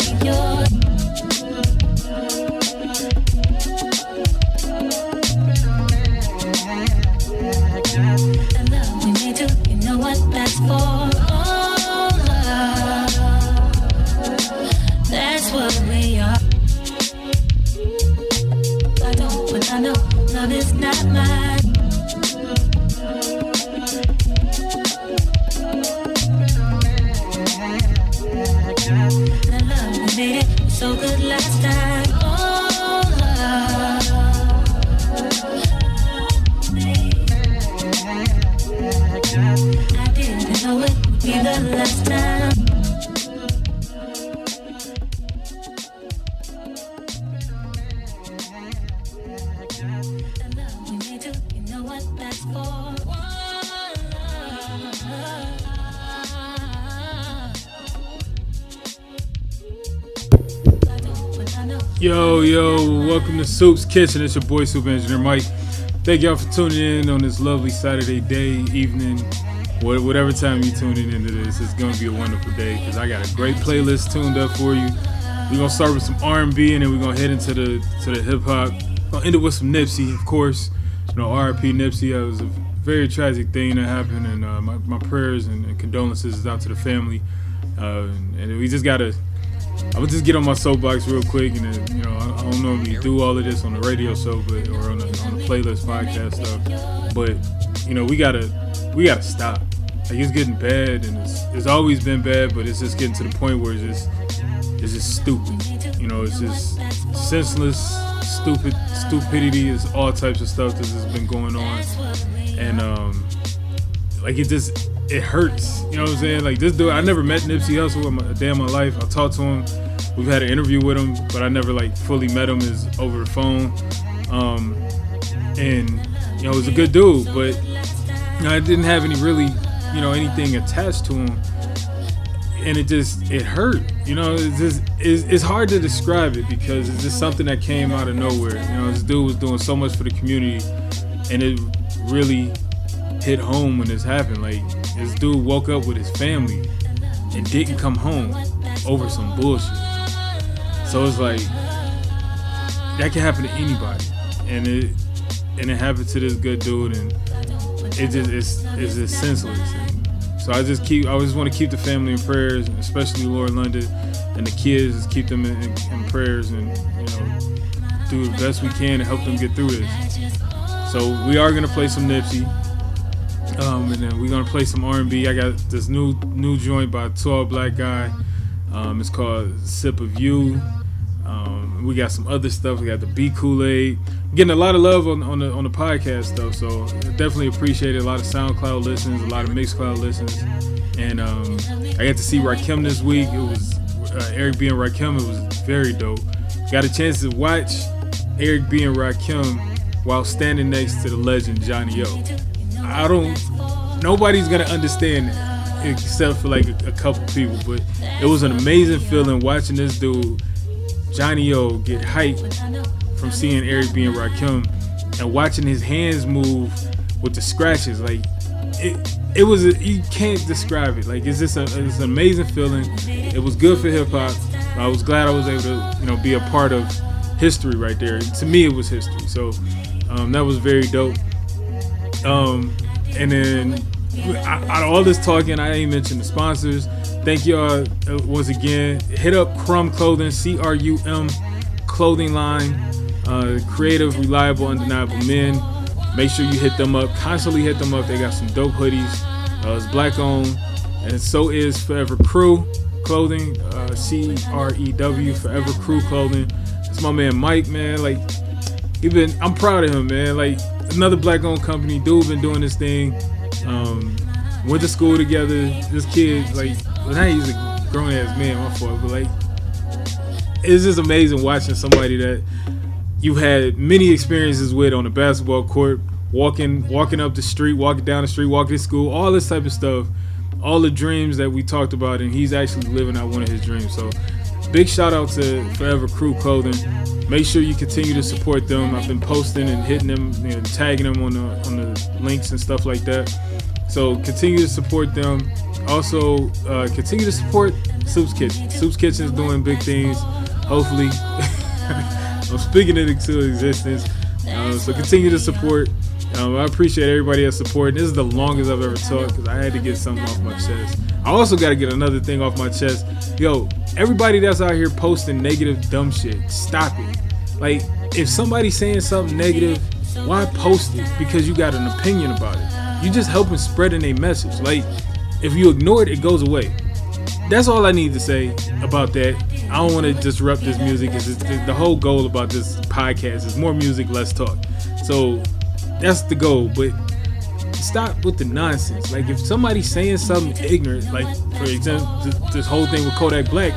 be Soops Kitchen. It's your boy, Soup Engineer Mike. Thank y'all for tuning in on this lovely Saturday day, evening, whatever time you're tuning into this. It's gonna be a wonderful day because I got a great playlist tuned up for you. We're gonna start with some R&B and then we're gonna head into the to the hip hop. Gonna end it with some Nipsey, of course. You know, R.I.P. Nipsey. That was a very tragic thing that happened, and uh, my, my prayers and, and condolences is out to the family. Uh, and we just gotta I would just get on my soapbox real quick, and then, you know, I, I don't normally do all of this on the radio show, but or on the, on the playlist podcast stuff. But you know, we gotta we gotta stop. Like it's getting bad, and it's it's always been bad, but it's just getting to the point where it's just it's just stupid. You know, it's just senseless, stupid, stupidity. Is all types of stuff that has been going on, and um, like it just it hurts. You know what I'm saying? Like this dude, I never met Nipsey Hussle in a day in my life. I talked to him. We've had an interview with him, but I never like fully met him is over the phone. Um, and you know, he was a good dude, but you know, I didn't have any really, you know, anything attached to him. And it just it hurt. You know, it's just it's, it's hard to describe it because it's just something that came out of nowhere. You know, this dude was doing so much for the community, and it really hit home when this happened. Like this dude woke up with his family and didn't come home over some bullshit. So it's like that can happen to anybody, and it and it happened to this good dude, and it just it's it's just senseless. And so I just keep I just want to keep the family in prayers, especially Lauren London and the kids. Just keep them in, in prayers, and you know do the best we can to help them get through this. So we are gonna play some Nipsey. Um, and then we're gonna play some R&B. I got this new new joint by a tall black guy. Um, it's called "Sip of You." Um, we got some other stuff. We got the B Kool Aid. Getting a lot of love on, on the on the podcast stuff. So definitely appreciate it. A lot of SoundCloud listens, a lot of Mixcloud listens, and um, I got to see Rakim this week. It was uh, Eric B and Rakim. It was very dope. Got a chance to watch Eric B and Rakim while standing next to the legend Johnny O. I don't. Nobody's gonna understand that except for like a, a couple people. But it was an amazing feeling watching this dude, Johnny O, get hyped from seeing Eric B and Rakim, and watching his hands move with the scratches. Like it, it was. A, you can't describe it. Like it's just a, it's an amazing feeling. It was good for hip hop. I was glad I was able to, you know, be a part of history right there. To me, it was history. So um, that was very dope. Um, and then out of all this talking, I ain't mentioned the sponsors. Thank y'all uh, once again. Hit up Crumb Clothing, C R U M clothing line. Uh, creative, reliable, undeniable men. Make sure you hit them up. Constantly hit them up. They got some dope hoodies. Uh, it's black owned, and so is Forever Crew Clothing. Uh, C R E W Forever Crew Clothing. It's my man Mike, man. Like even I'm proud of him, man. Like another black owned company, dude been doing this thing. Um, went to school together. This kid, like, well, now he's a grown ass man, my fault, but like, it's just amazing watching somebody that you've had many experiences with on the basketball court, walking, walking up the street, walking down the street, walking to school, all this type of stuff, all the dreams that we talked about, and he's actually living out one of his dreams. So, big shout out to Forever Crew Clothing. Make sure you continue to support them. I've been posting and hitting them, you know, tagging them on the on the links and stuff like that. So continue to support them. also uh, continue to support Soops Kitchen. Soops Kitchen is doing big things. Hopefully, I'm speaking it into existence. Um, so continue to support. Um, I appreciate everybody that support. This is the longest I've ever talked because I had to get something off my chest. I also got to get another thing off my chest. Yo, everybody that's out here posting negative, dumb shit, stop it. Like, if somebody's saying something negative, why post it? Because you got an opinion about it. You just helping spreading a message. Like, if you ignore it, it goes away. That's all I need to say about that. I don't want to disrupt this music. It's the whole goal about this podcast is more music, less talk. So that's the goal. But stop with the nonsense. Like if somebody's saying something ignorant, like for example, this, this whole thing with Kodak Black,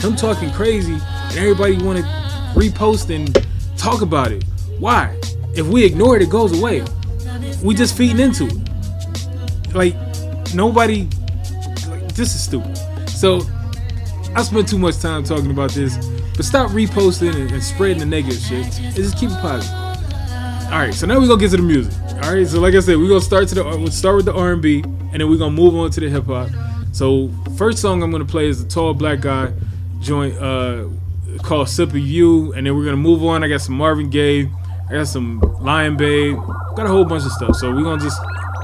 him talking crazy, and everybody want to repost and talk about it. Why? If we ignore it, it goes away. We just feeding into it. Like nobody. Like, this is stupid. So I spent too much time talking about this, but stop reposting and, and spreading the negative shit and just keep it positive. All right, so now we're gonna get to the music. All right, so like I said, we're gonna start to the we'll start with the R&B, and then we're gonna move on to the hip hop. So first song I'm gonna play is the Tall Black Guy joint uh, called "Sip of You," and then we're gonna move on. I got some Marvin Gaye, I got some Lion Babe, got a whole bunch of stuff. So we're gonna just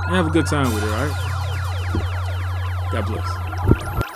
have a good time with it. All right. God bless.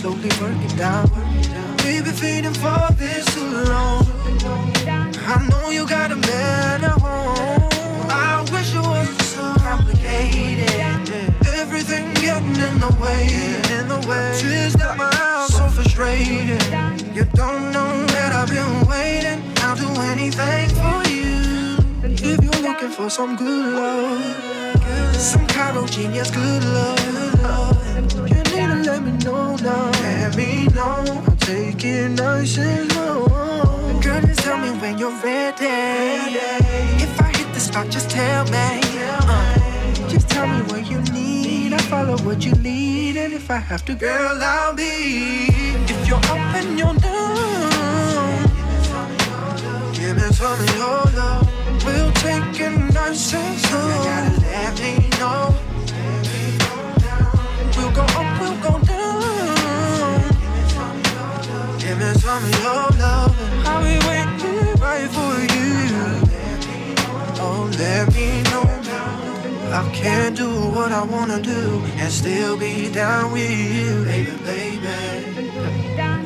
Slowly working down. If I have to, girl, I'll be. If you're up and you're down, give me some of your love. We'll take it nice and slow. You gotta let me know. We'll go up, we'll go down. Give me some of your love. I'll be waiting right for you. Oh, let me know. I can do what I wanna do and still be down with you, baby, baby.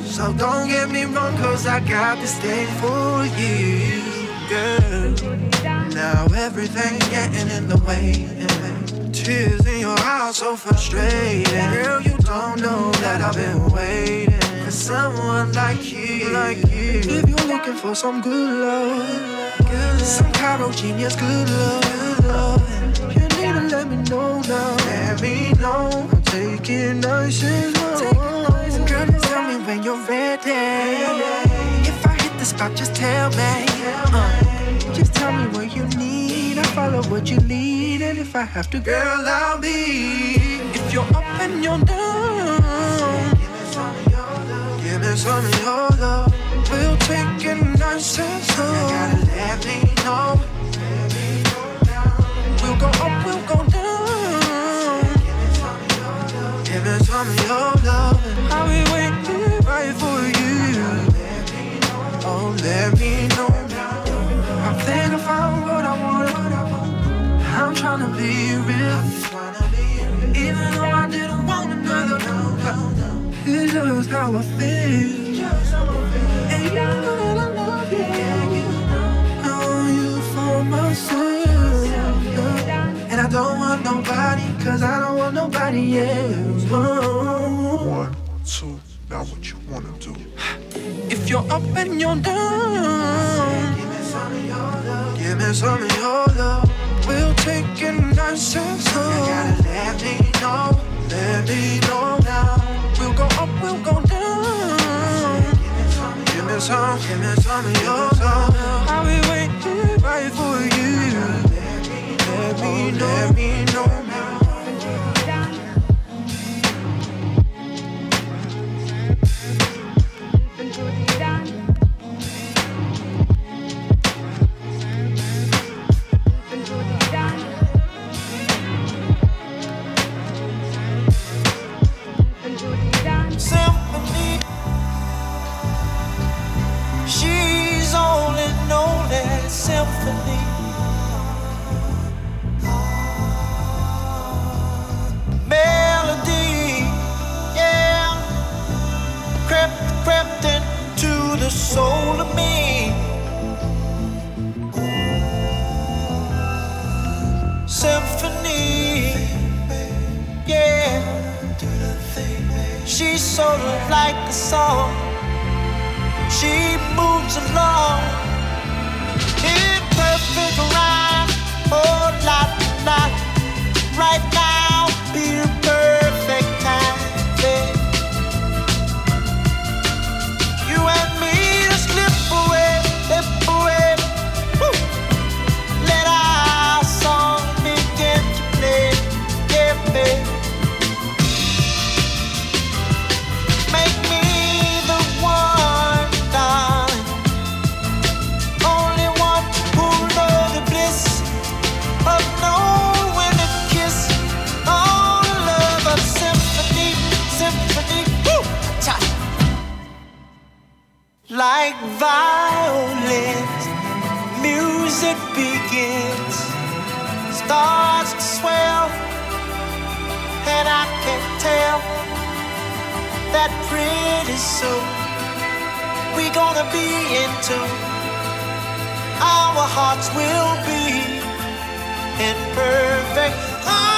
So don't get me wrong, cause I got this thing for you, girl. Now everything's getting in the way. Tears in your eyes, so frustrated. Girl, you don't know that I've been waiting for someone like you, like you. If you're looking for some good love, good, some Cairo genius, good love, good love. Now. Let me know. Take it nice and slow. Girl, just tell me when you're ready. If I hit the spot, just tell me. Uh, just tell me what you need. I follow what you lead, and if I have to, girl, I'll be. If you're up and you're down, give me some of your love. We'll take it nice and slow. You gotta let me know. We'll go up, we'll go Give me your love. I'll be waiting right for you. Oh, let me know. I think I found what I wanted. I'm trying to be real. Even though I didn't want another. It's just how I feel. Don't want nobody, cause I don't want nobody else. Oh. One, two, now what you wanna do? If you're up and you're down, give me some of your love. Give me some of your love. We'll take it nice and slow. You gotta let me know, let me know now. We'll go up, we'll go down. Give me some, give me some of your love. I'll be waiting right for you. Me know, let me know. Symphony. The soul of me. Symphony, yeah. She's sort of like a song. She moves along in perfect rhyme. Oh, la la. Right that pretty soul, we gonna be in tune. Our hearts will be in perfect harmony.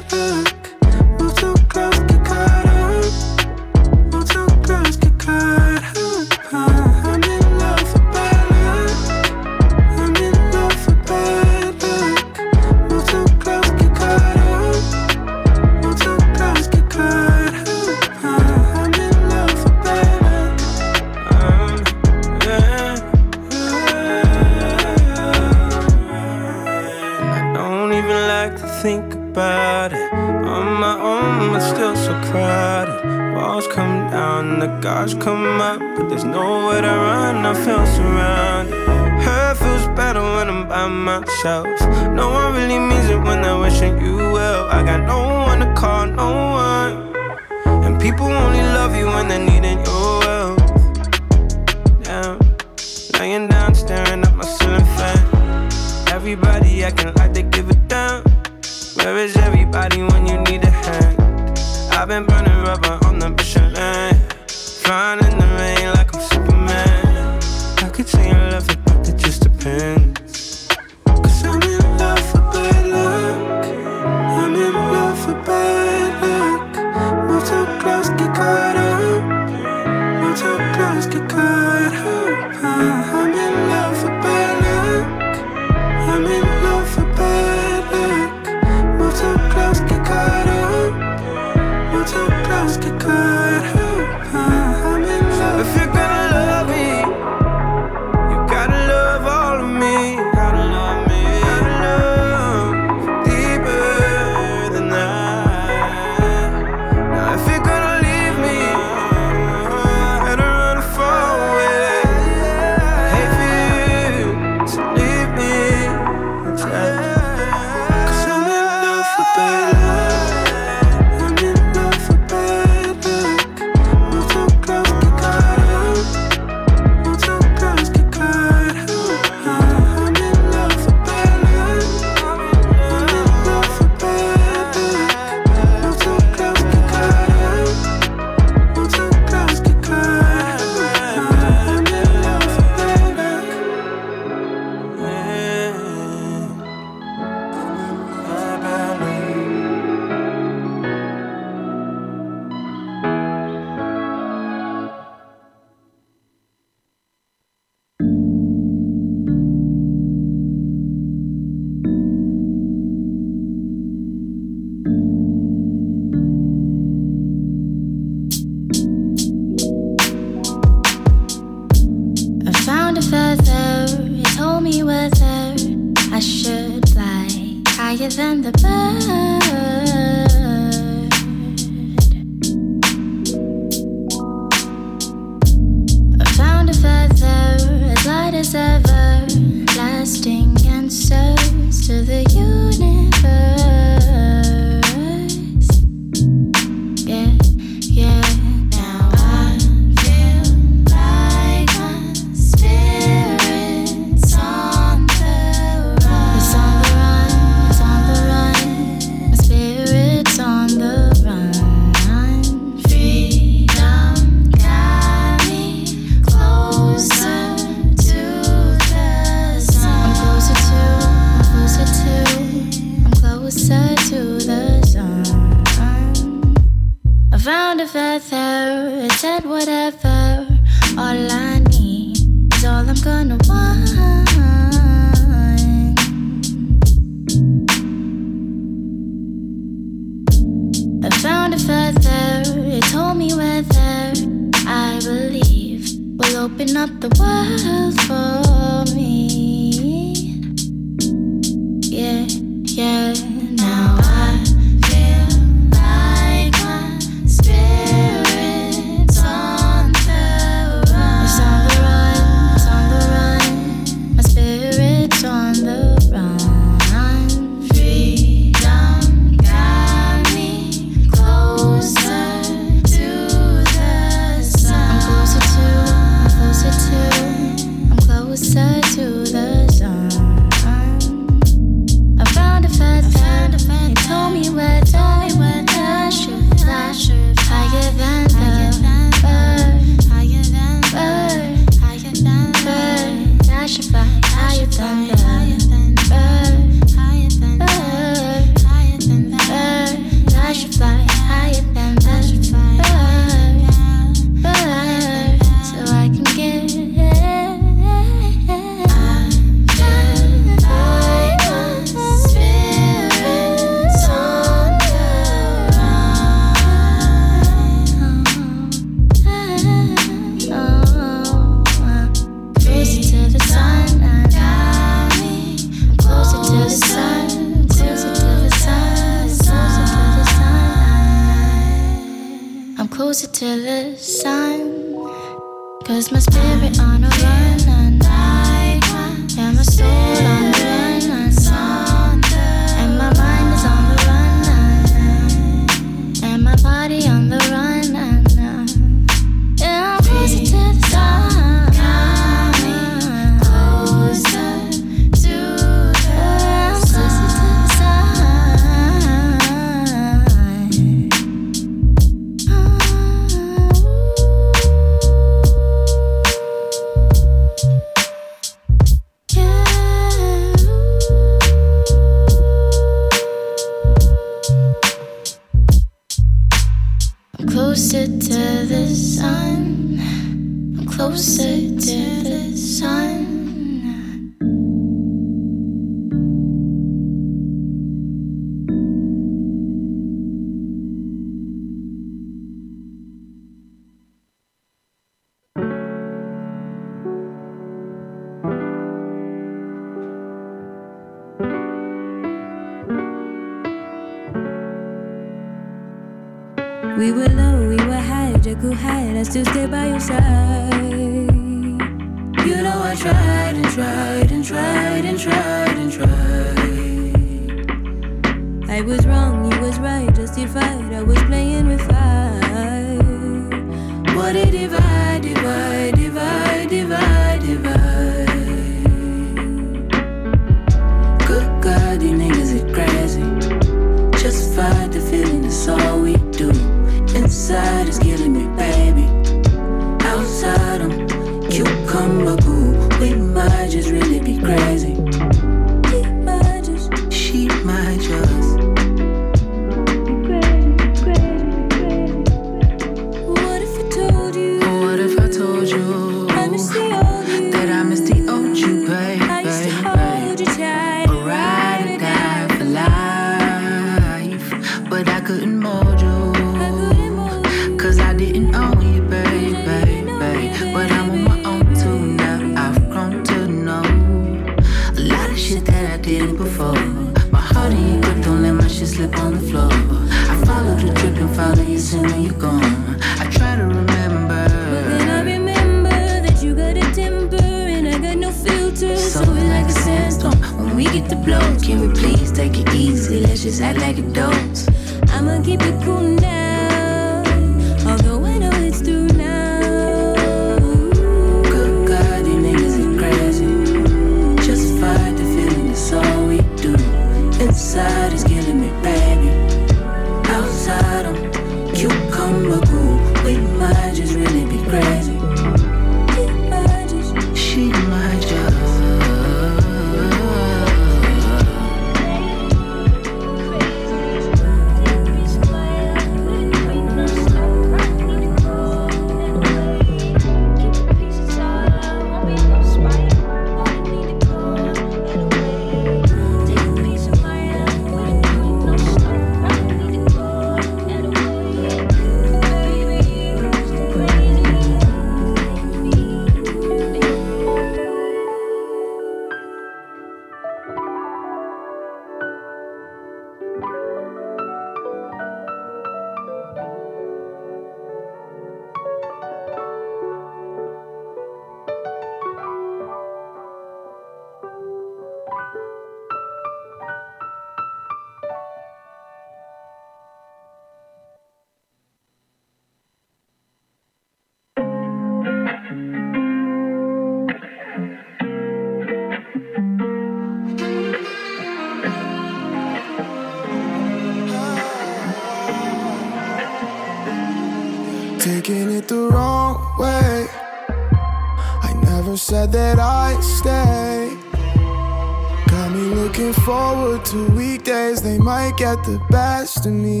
to weekdays, they might get the best of me.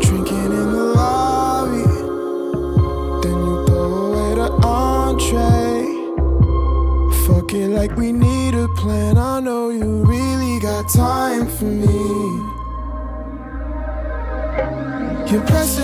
Drinking in the lobby, then you go away to entree. Fuck it like we need a plan. I know you really got time for me. You're pressing.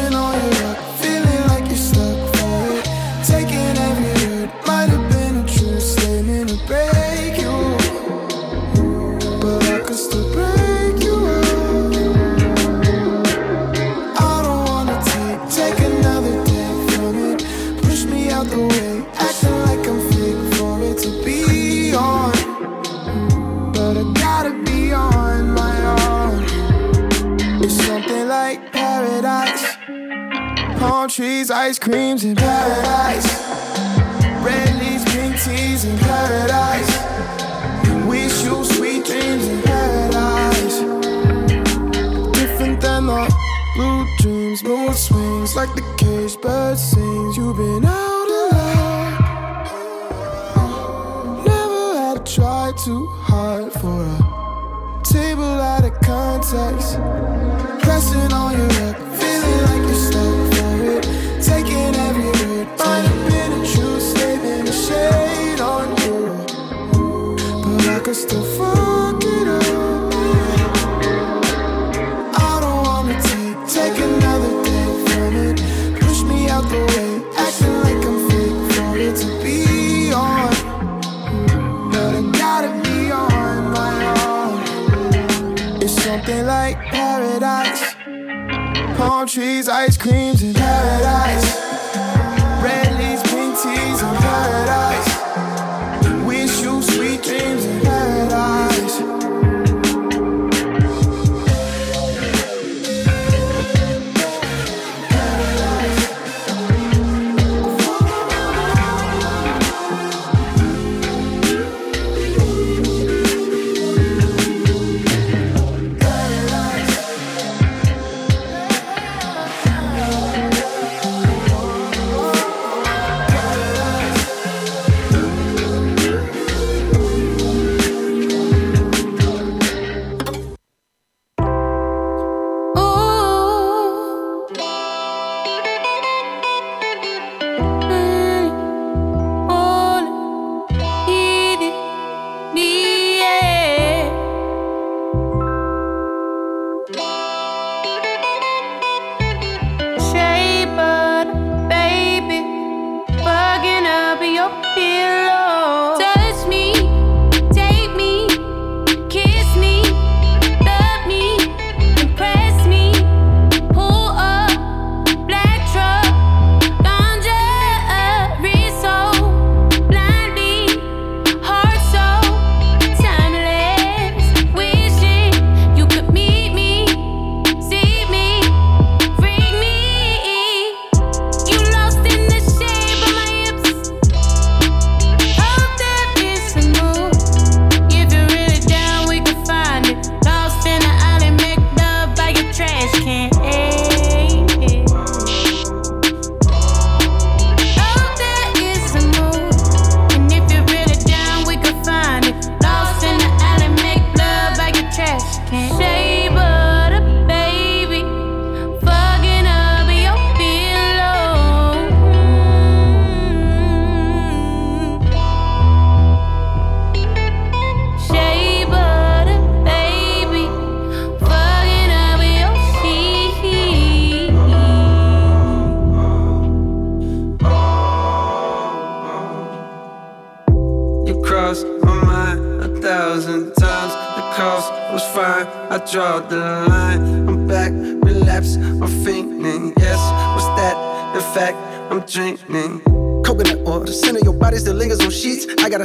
ice creams and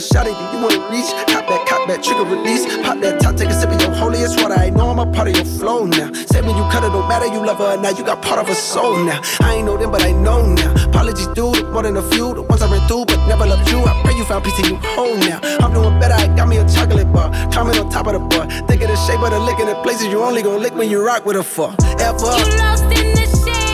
shot at you, wanna reach. Cop that, cop that, trigger release. Pop that top, take a sip of your holiest water. I know I'm a part of your flow now. Say when you cut it, don't matter, you love her now. You got part of her soul now. I ain't know them, but I know now. Apologies, dude, more than a few. The ones I ran through, but never loved you. I pray you found peace in you home now. I'm doing better, I got me a chocolate bar. Climbing on top of the bar. Think of the shape of the lick in the places you only gon' lick when you rock with a fuck. Ever. You lost in the shape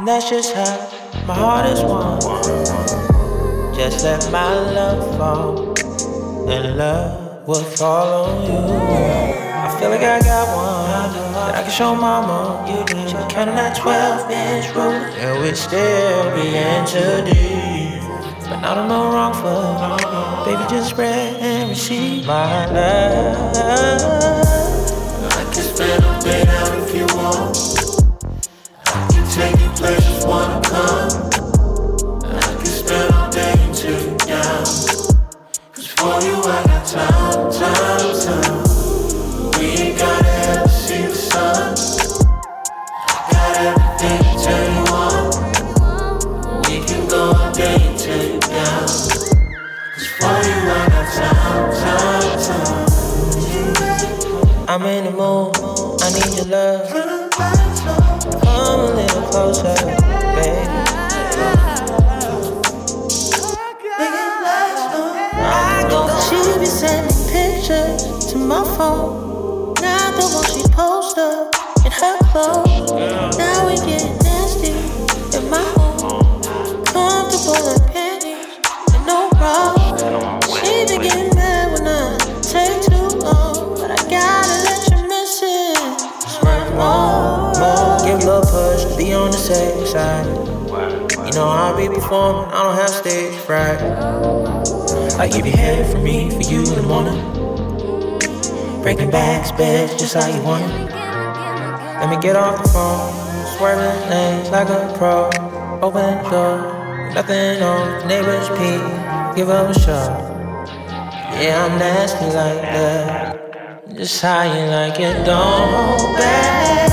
And that's just how my heart is won. Just let my love fall, and love will fall on you. I feel like I got one that I can show mama. You did. She counting that 12 inch rule and we still be in too deep. But not on the wrong foot. Baby, just spread and receive my love. I can spend a bit out if you want. the. I need your love. Come a little closer, baby. I go, she be sending pictures to my phone. I don't have stage fright. I give you head for me, for you in the morning. Breaking backs, beds, just how you want it. Let me get off the phone, swerving lanes like a pro. Open the door, nothing on neighbor's pee. Give up a shot. Yeah, I'm nasty like that. Just how you like it, don't back.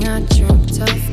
I dreamt of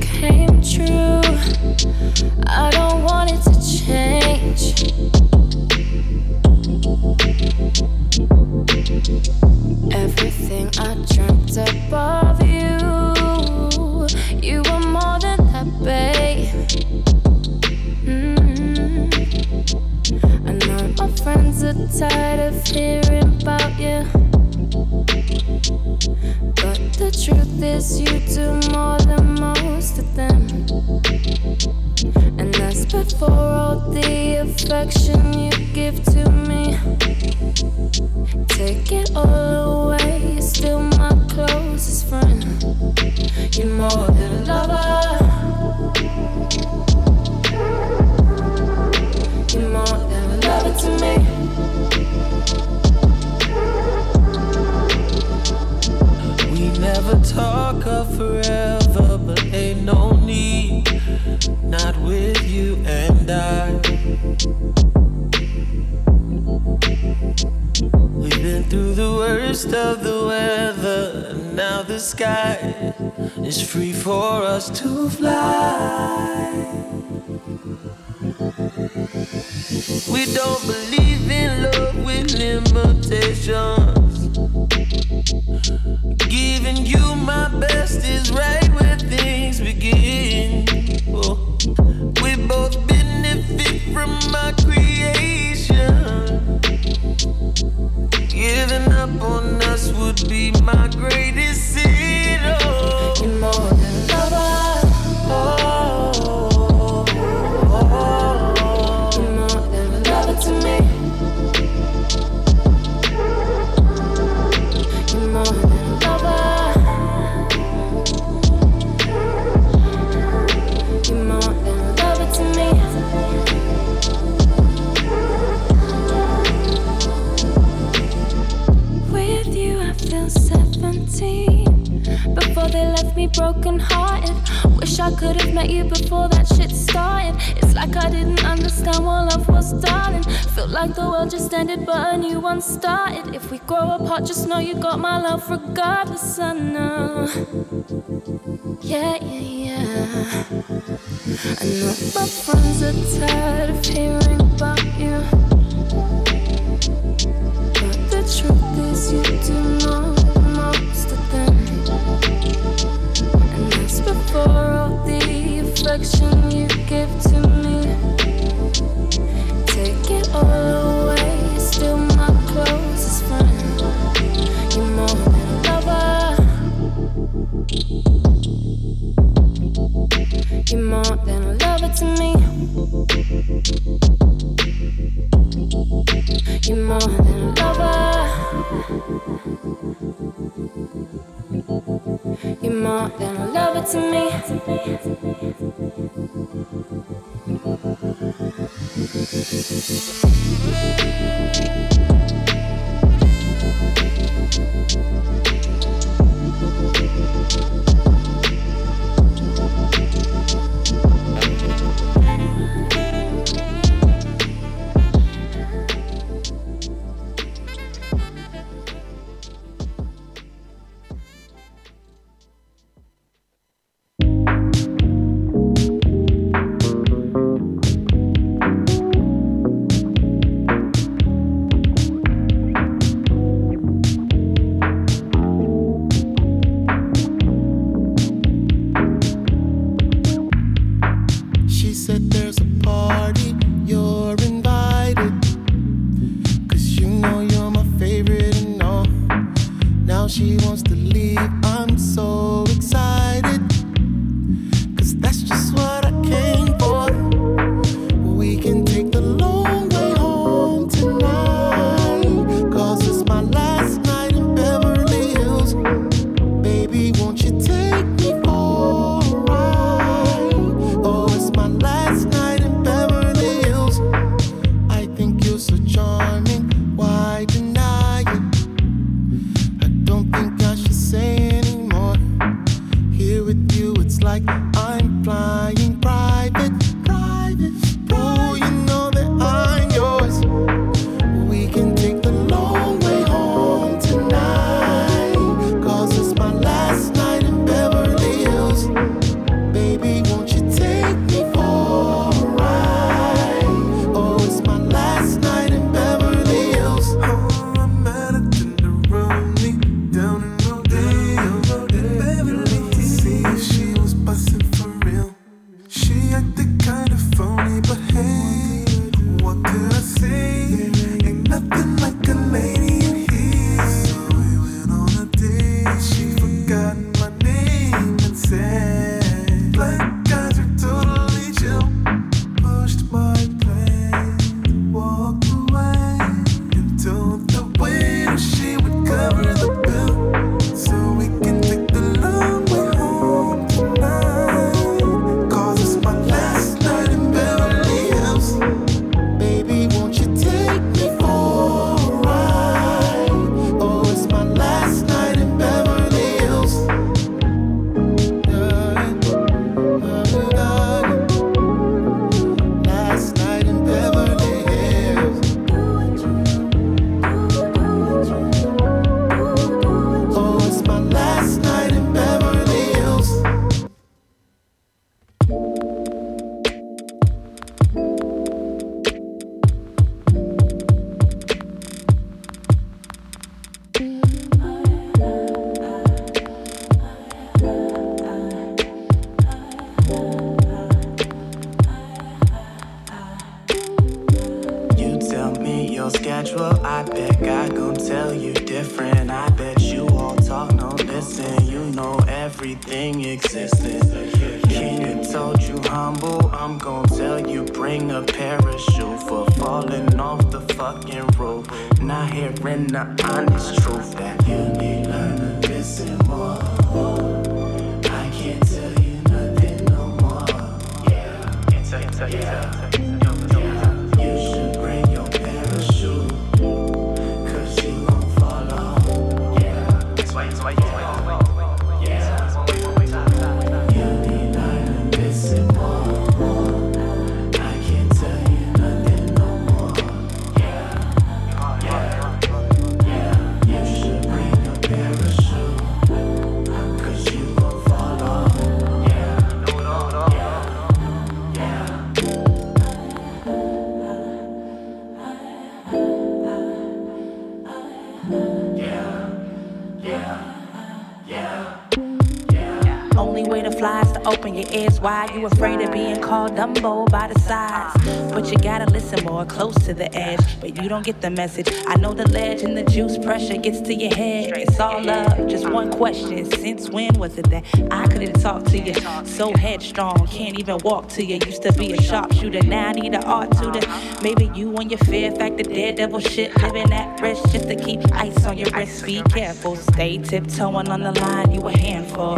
close to the edge. But you don't get the message. I know the ledge and the juice pressure gets to your head. It's all love. Just one question. Since when was it that I couldn't talk to you? So headstrong, can't even walk to you. Used to be a sharpshooter, now I need an art tutor. Maybe you on your fear factor, daredevil shit. Living at risk just to keep ice on your wrist. Be careful, stay tiptoeing on the line. You a handful.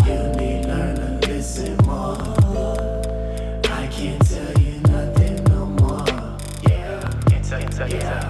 Can't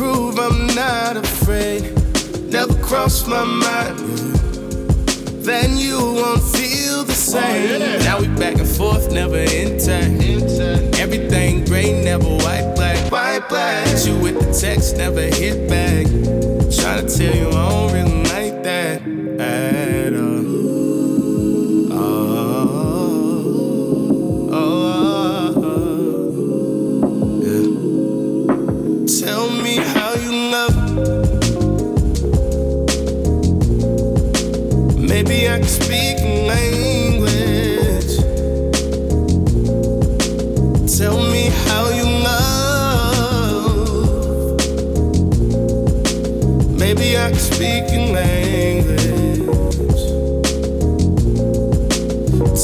prove I'm not afraid. Never crossed my mind. Then you won't feel the same. Oh, now we back and forth, never intact. Everything gray, never white, black. White, black. Hit you with the text, never hit back. Trying to tell you I don't really like that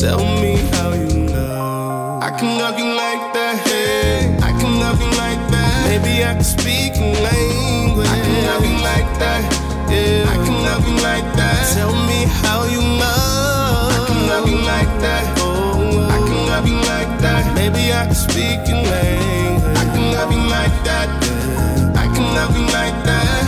Tell me how you love. I can love you like that. Hey, I can love you like that. Maybe I can speak in language. I can love you like that. Yeah, I can love you like that. Tell me how you love. I can love you like that. Oh, I can love you like that. Maybe I can speak in language. I can love you like that. Yeah, I can love you like that.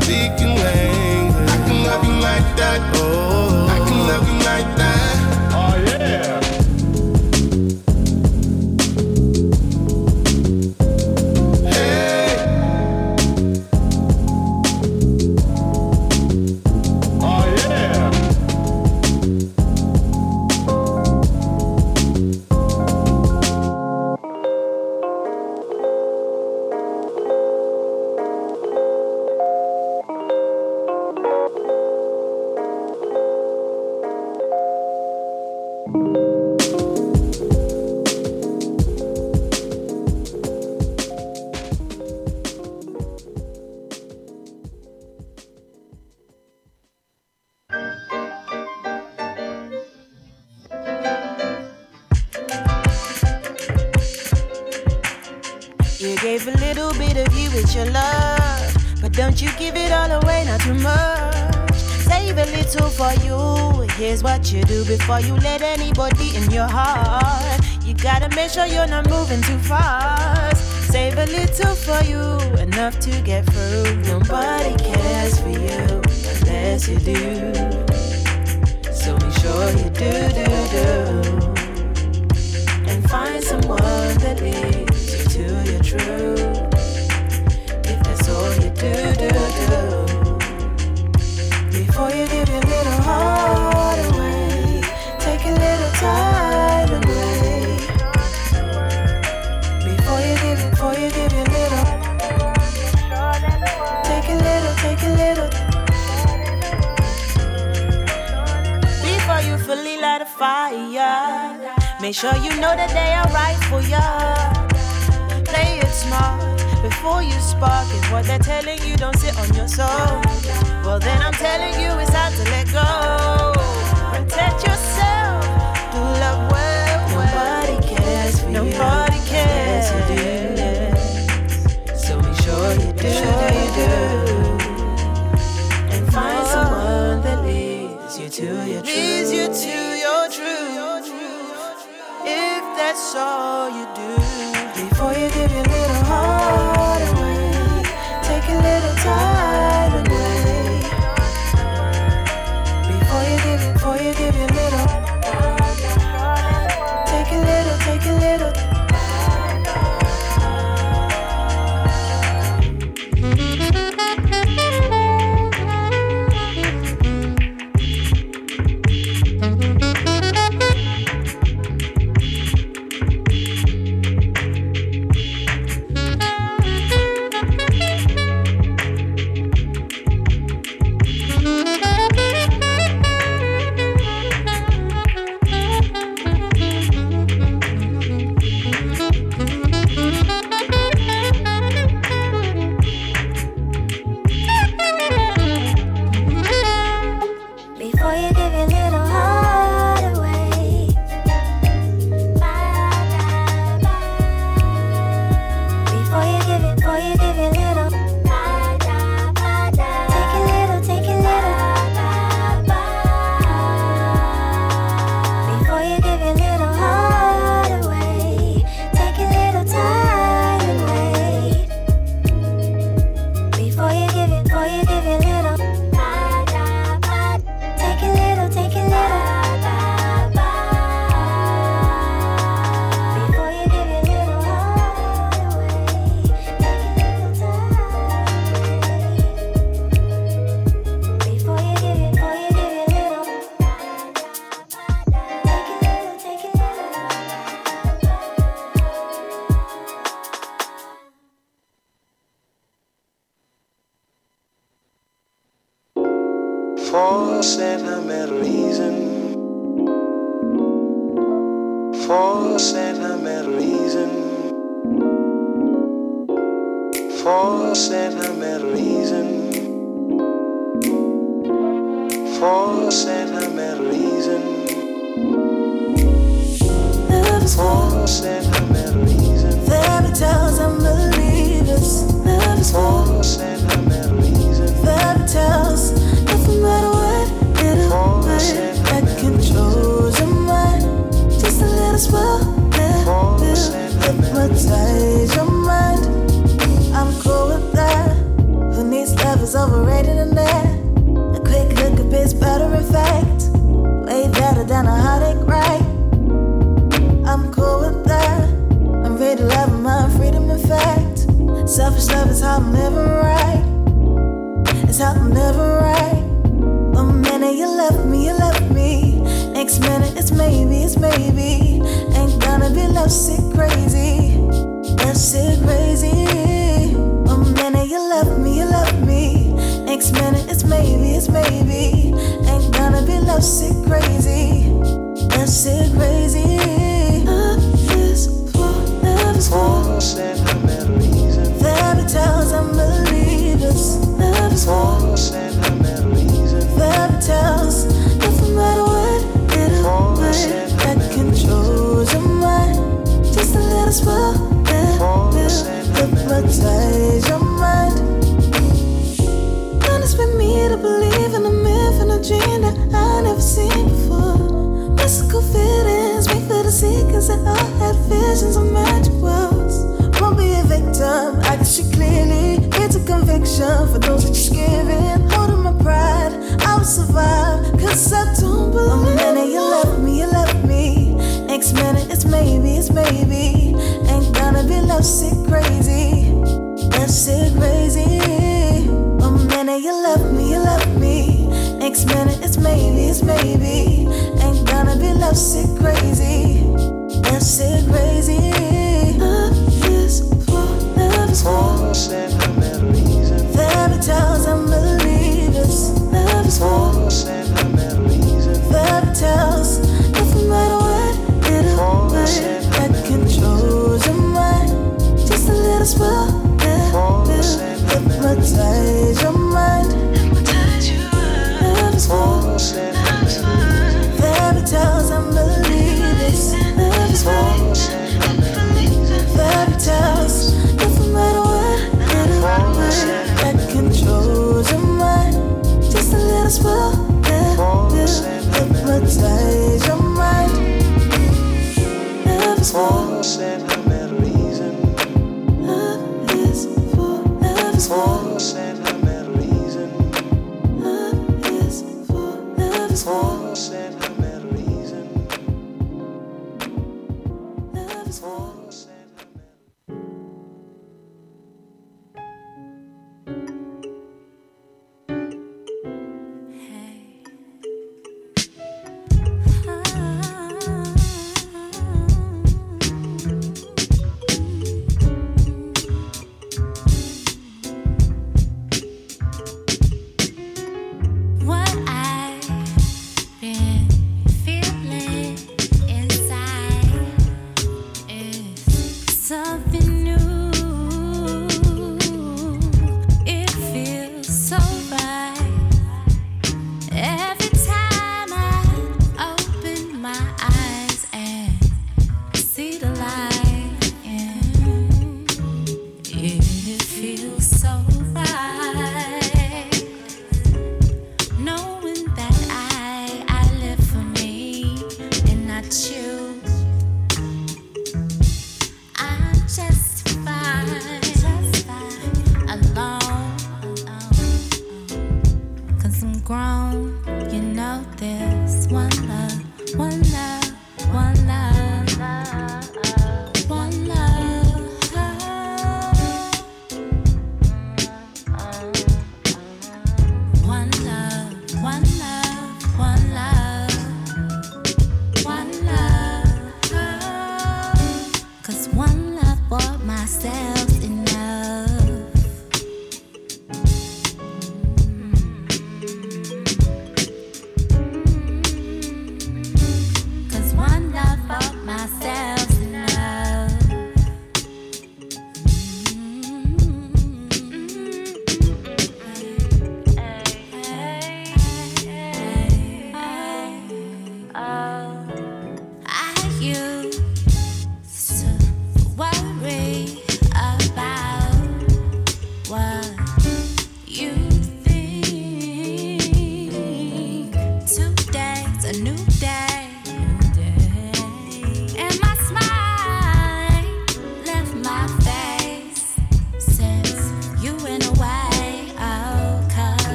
Maybe I can speak in language. I like that. Oh,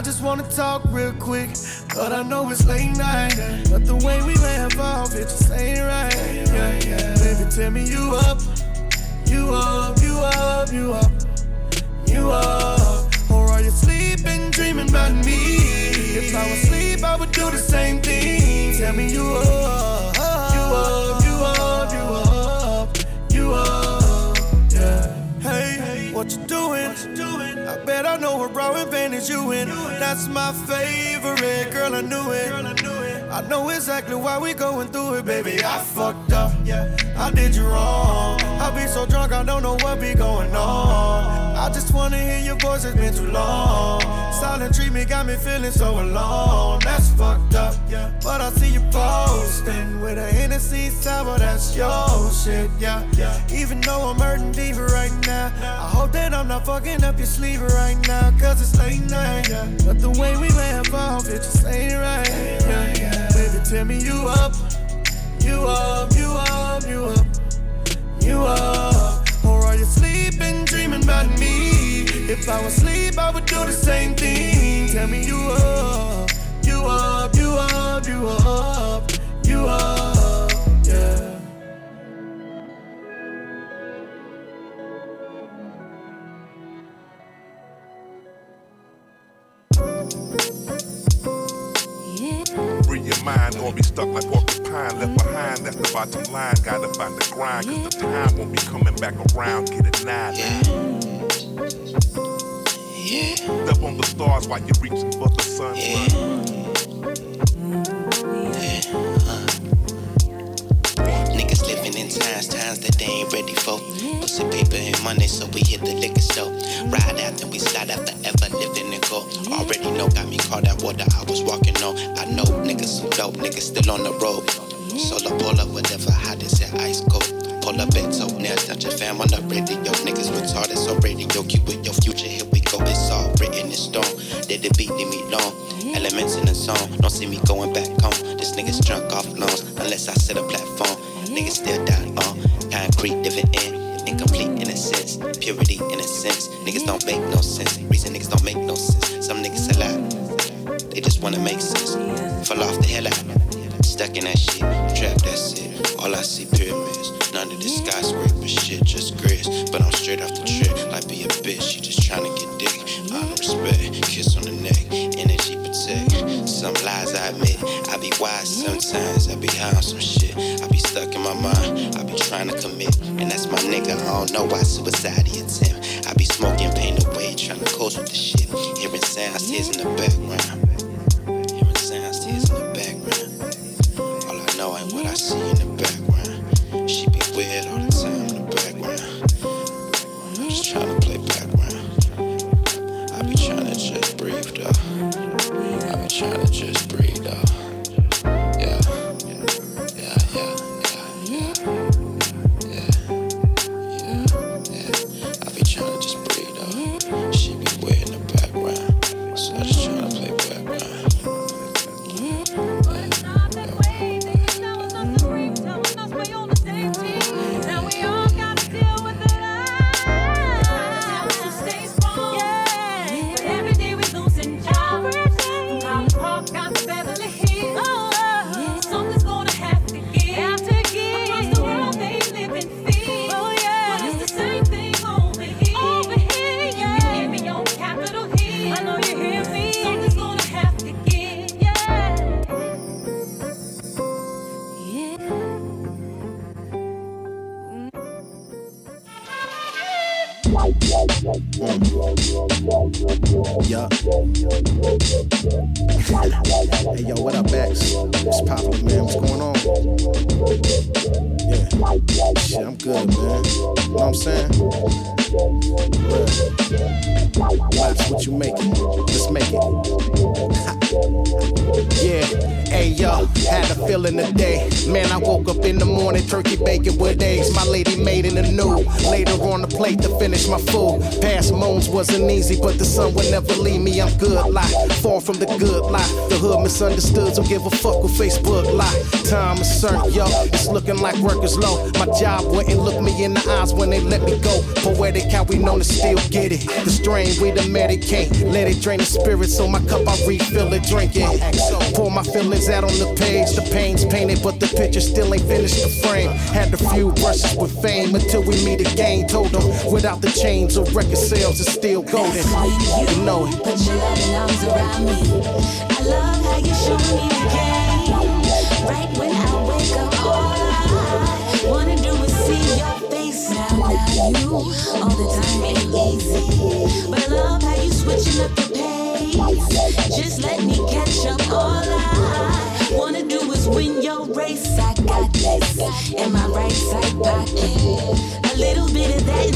I just wanna talk real quick. But I know it's late night. But the way we laugh off, it just ain't right. Yeah, yeah. Baby, tell me you up. I bet I know what wrong advantage you in. That's my favorite, girl. I knew it. I know exactly why we going through it, baby. I fucked up. Yeah, I did you wrong. I be so drunk, I don't know what be going on. I just wanna hear your voice, it's been too long. Silent treatment got me feeling so alone. That's fucked up. Yeah, but I see you posting with a Hennessy sour, that's your shit. Yeah, yeah. Even though I'm hurting deeper right now, I hope that I'm not fucking up your sleeve right now, cause it's late night. Yeah, but the way we laugh off, it just ain't right. Yeah, yeah. Baby, tell me you up, you up, you up, you up, you up. Or are you sleeping, dreaming about me? If I was asleep, I would do the same thing. Tell me you up, you up, you up, you up, you up, yeah. Free your mind, or be stuck like porcupine left behind. That's the bottom line. Gotta find the grind, cause the time won't be coming back around. Get it now. Yeah. Step on the stars while you're reaching for the sun. Niggas living in times, times that they ain't ready for. Pussy paper and money, so we hit the liquor store. Ride out, then we slide out the ever living and go. Already know, got me caught that water I was walking on. I know niggas some dope, niggas still on the road. Solo pull up, whatever, hot as that ice cold. Pull up at toe, now touch your fam on the radio. Niggas retarded, so radio, keep with your future. Here we go, it's all written in stone. Did the beat, leave me long. Elements in the song, don't see me going back home. This nigga's drunk off loans, unless I set a platform. Niggas still die on concrete, in incomplete innocence, purity innocence. Niggas don't make no sense. Reason niggas don't make no sense. Some niggas a lot, they just wanna make sense. Fall off the hell out, stuck in that shit, trap that's it. All I see pyramids, none of this skyscraper shit, just grits. But I'm straight off the trip, like be a bitch. You just tryna get dick. Out of respect, kiss on the neck, energy protect. Some lies I admit, I be wise sometimes. I be high on some shit. I be stuck in my mind. I be trying to commit, and that's my nigga. I don't know why suicide attempt. I be smoking pain away, trying to coast with the shit. Hearing sounds, tears in the background. See in the misunderstood, don't give a fuck with Facebook lie. Time is certain, yo. It's looking like work is low. My job wouldn't look me in the eyes when they let me go. Poetic how we known to still get it. The strain we the medicate. Let it drain the spirit, so my cup I refill it, drink it. Pour my feelings out on the page. The pain's painted, but the picture still ain't finished the frame. Had a few brushes with fame until we meet again. Told them without the chains of record sales, it's still golden. You know it. Put your loving arms around me. I love when I wake up, all I wanna do is see your face now. Now you all the time ain't easy, but I love how you switching up the pace. Just let me catch up. All I wanna do is win your race. I got this in my right side pocket. A little bit of that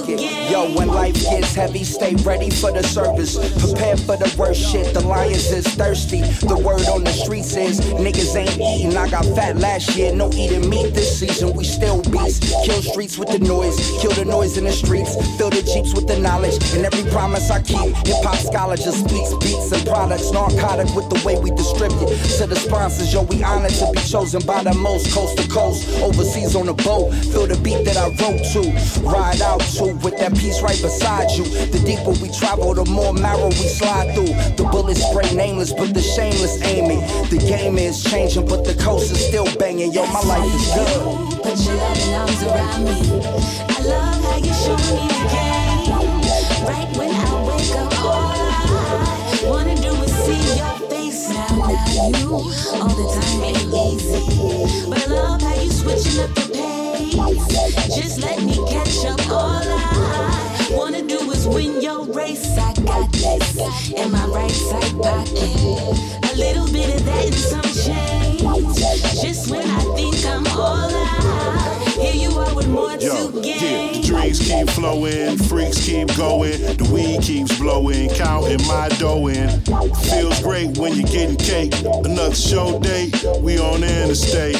gain. Yo, when life gets heavy, stay ready for the service. Prepare for the worst shit. The lions is thirsty. The word on the streets is niggas ain't eating. I got fat last year, no eating meat this season. We still beasts. Kill streets with the noise, kill the noise in the streets. Fill the jeeps with the knowledge, and every promise I keep. Hip hop scholar just speaks beats and products. Narcotic with the way we distribute. To the sponsors, yo, we honored to be chosen by the most coast to coast. Overseas on a boat, feel the beat that I wrote to. Ride out to with that piece right beside you. The deeper we travel, the more marrow we slide through. The bullets spray nameless, but the shameless aiming. The game is changing, but the coast is still banging. Yo, my life is good. Put your loving arms around me. I love how you show me the game. Right when I wake up, all I wanna do is see your face now. Now you all the time ain't easy, but I love how you switching up the. Just let me catch up. All I wanna do is win your race. I got this in my right side pocket. A little bit of that and some change. Just when I think I'm all out, here you are with more Yo, to yeah, gain. the drinks keep flowing, freaks keep going, the weed keeps blowing, counting my dough in. Feels great when you're getting cake. Another show date, we on the interstate.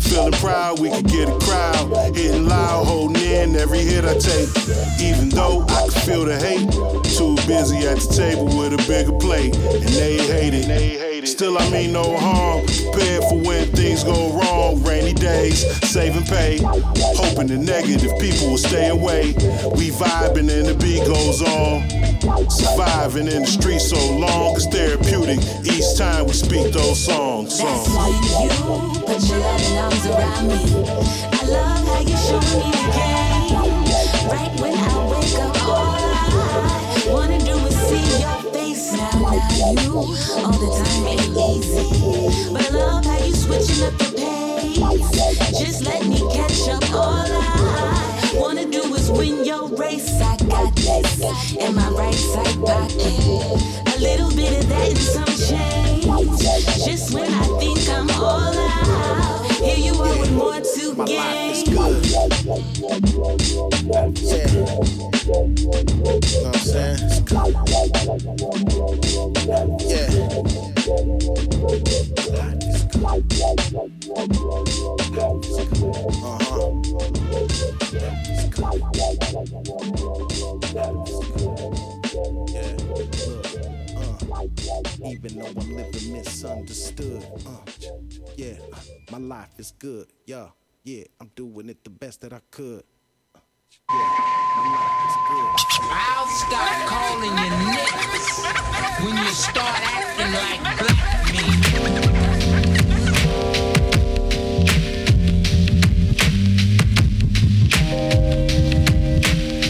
Feeling proud, we could get a crowd. Hitting loud, holding in every hit I take. Even though I can feel the hate, too busy at the table with a bigger plate, and they hate it. Still, I mean no harm. Prepared for when things go wrong. Rainy days, saving pay. Hoping the negative people will stay away. We vibing and the beat goes on. Surviving in the streets so long, it's therapeutic. Each time we speak those songs. That's when you put your loving arms around me. I love how you show me the game. Right when you all the time ain't easy, but I love how you switching up the pace. Just let me catch up. All I wanna do is win your race. I got this in my right side pocket. A little bit of that and some change. Just when I think I'm all out, here you are with more to My life is gain. good. Yeah. You know what I'm saying? It's good. Yeah. Yeah. Look. Uh. Even though I'm living misunderstood. Uh. Yeah. My life is good. Yeah. Yeah. I'm doing it the best that I could. Yeah. I'll stop calling you niggas when you start acting like black men.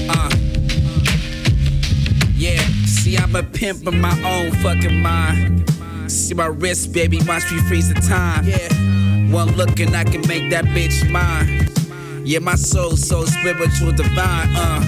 Uh. Yeah, see, I'm a pimp in my own fucking mind. See my wrist, baby, watch me freeze the time. Yeah. One look and I can make that bitch mine. Yeah, my soul so spiritual, divine. Uh,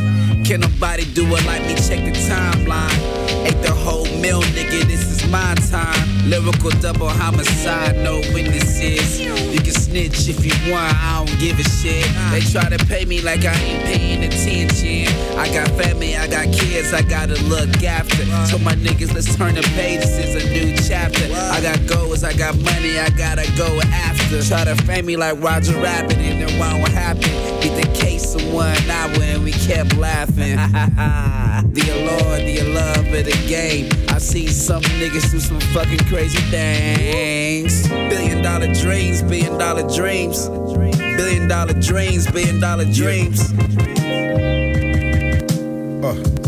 can nobody do it like me? Check the timeline. Ate the whole meal, nigga. This is my time. Lyrical double homicide, no witnesses. You can snitch if you want, I don't give a shit. They try to pay me like I ain't paying attention. I got family, I got kids, I gotta look after. So my niggas, let's turn the pages. It's a new chapter. I got goals, I got money, I gotta go after. Try to fame me like Roger Rabbit, and it won't happen. Beat the case of one hour, and we kept laughing. dear Lord, dear love of the game. I see some niggas do some fucking crazy things. Billion dollar dreams, billion dollar dreams. Billion dollar dreams, billion dollar dreams. Uh.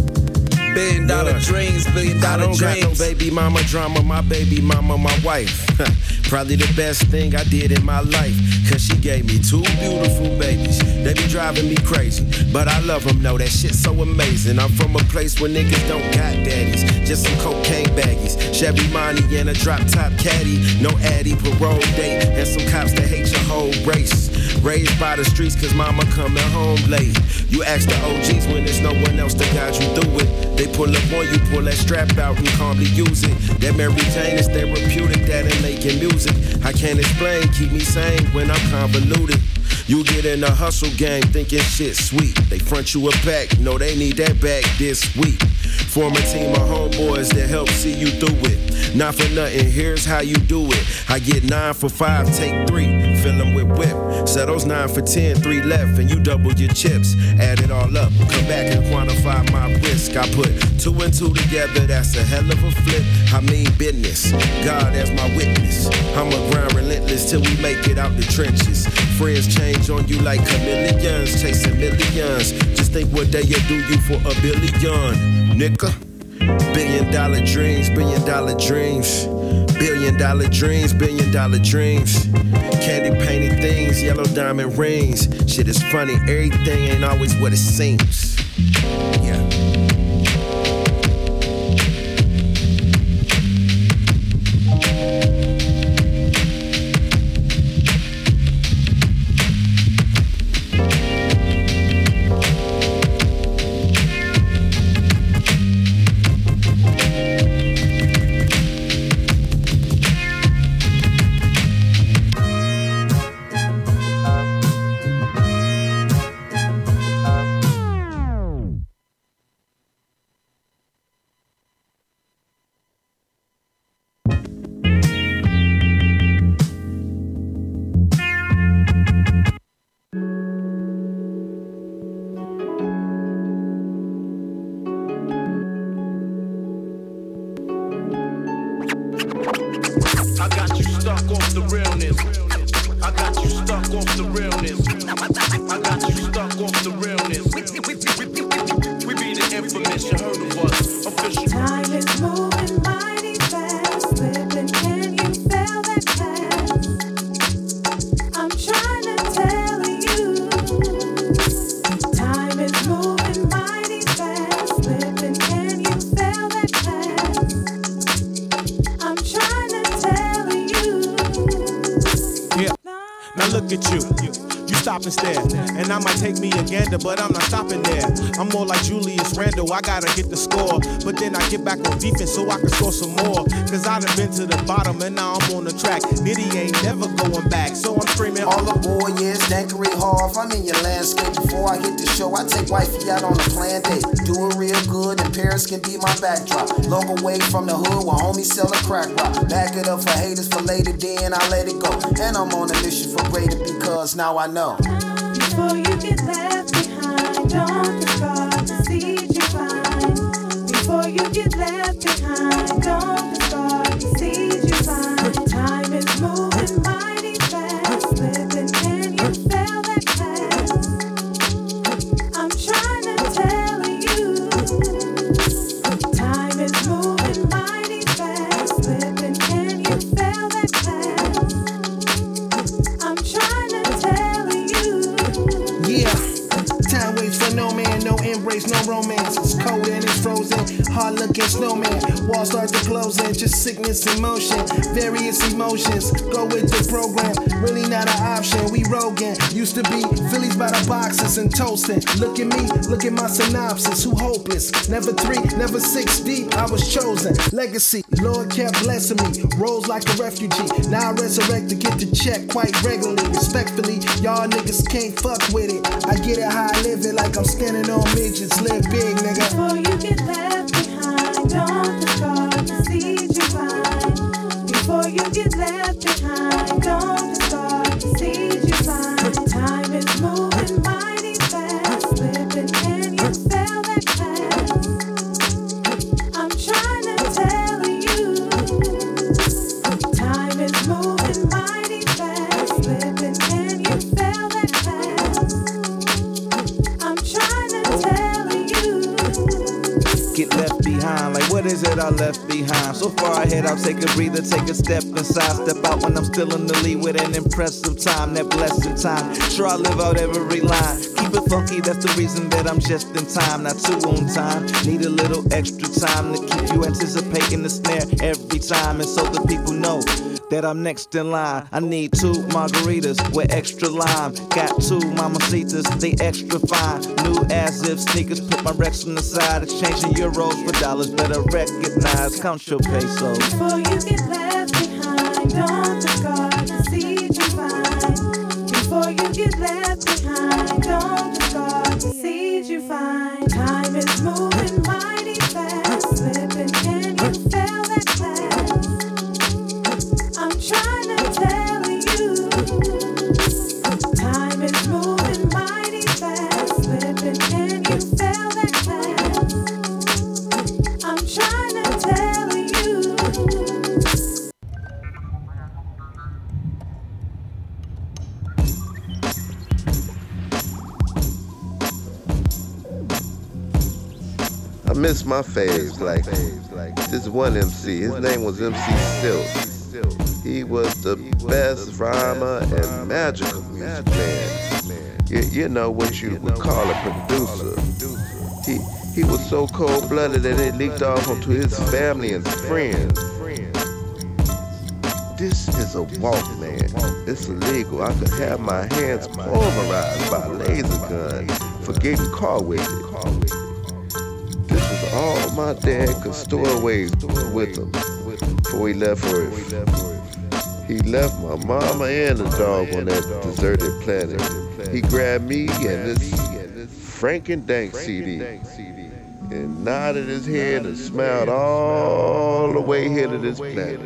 Billion dollar dreams, billion I dollar don't got no baby mama drama, my baby mama, my wife. Probably the best thing I did in my life. Cause she gave me two beautiful babies. They be driving me crazy. But I love them, know that shit's so amazing. I'm from a place where niggas don't got daddies. Just some cocaine baggies. Chevy Money and a drop top caddy. No addy, parole date. And some cops that hate your whole race. Raised by the streets cause mama coming home late. You ask the OGs when there's no one else to guide you through it. They pull up on you, pull that strap out and calmly use it. That Mary Jane is therapeutic, that ain't making music. I can't explain, keep me sane when I'm convoluted. You get in the hustle game thinking shit sweet. They front you a pack, no, they need that back this week. Form a team of homeboys that help see you through it. Not for nothing, here's how you do it. I get nine for five, take three, fill them with whip. Settles nine for ten, three left, and you double your chips. Add it all up, come back and quantify my risk. I put two and two together, that's a hell of a flip. I mean business, God as my witness. I'ma grind relentless till we make it out the trenches. Friends change on you like chameleons, chasing millions. Just think what they'll do you for a billion, nigga. Billion dollar dreams, billion dollar dreams. Billion dollar dreams, billion dollar dreams. Candy painted things, yellow diamond rings. Shit is funny, everything ain't always what it seems. Yeah. But I'm not stopping there. I'm more like Julius Randle. I gotta hit the score. But then I get back on defense so I can score some more. Cause I done been to the bottom and now I'm on the track. Nitty ain't never going back. So I'm screaming All aboard, yeah, it's Dankery Harv. I'm in your landscape. Before I hit the show, I take wifey out on a planned date. Do it real good, and Paris can be my backdrop. Long away from the hood where homies sell a crack rock. Back it up for haters for later, then I let it go. And I'm on a mission for greater because now I know. Emotions, go with the program. Really not an option. We Rogan. Used to be Phillies by the boxes and toasting. Look at me, look at my synopsis. Who hopeless? Never three, never six deep. I was chosen. Legacy, Lord kept blessing me. Rose like a refugee. Now I resurrect to get the check quite regularly. Respectfully, y'all niggas can't fuck with it. I get it how I live it like I'm standing on midgets. Live big, step step out when I'm still in the lead with an impressive time, that blessed time. Sure, I live out every line. Keep it funky, that's the reason that I'm just in time, not too on time. Need a little extra time to keep you anticipating the snare every time, and so the people know that I'm next in line. I need two margaritas with extra lime. Got two mamacitas, they extra fine. New as if sneakers, put my Rex on the side. Exchanging euros for dollars, better recognize. Count your pesos. Before you get left behind, my faves like this one MC. His name was MC Silk. He was the best rhymer and magical music man. You, you know what you would call a producer. He he was so cold blooded that it leaked off onto his family and friends. This is a walk, man. It's illegal. I could have my hands pulverized by a laser gun for getting caught with it. All my dad could store away with him before he left for it. He left my mama and the dog on that deserted planet. He grabbed me and this Frank and Dank CD and nodded his head and smiled all the way here to this planet.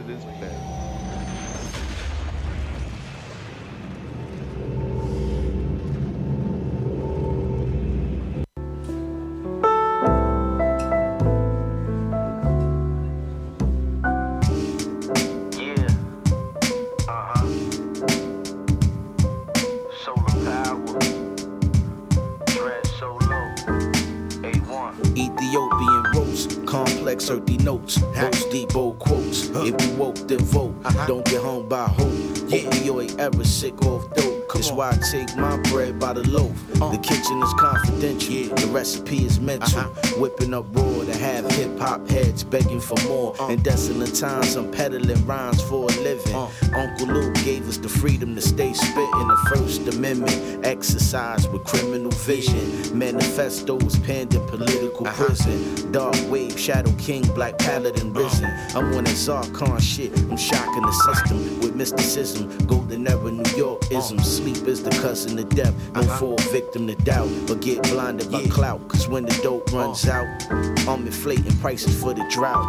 In desolate times, I'm peddling rhymes for a living. Uh. Uncle Luke gave us the freedom to stay spitting the First Amendment. Exercise with criminal vision. Manifestos penned in political uh-huh. prison. Dark wave, shadow king, black paladin risen. Uh-huh. I'm on that Zarkon shit. I'm shocking the system with mysticism. Golden era New York ism. Uh. Sleep is the cousin of death. No uh-huh. fall victim to doubt, but get blinded by clout. Cause when the dope runs uh. out, I'm inflating prices for the drought.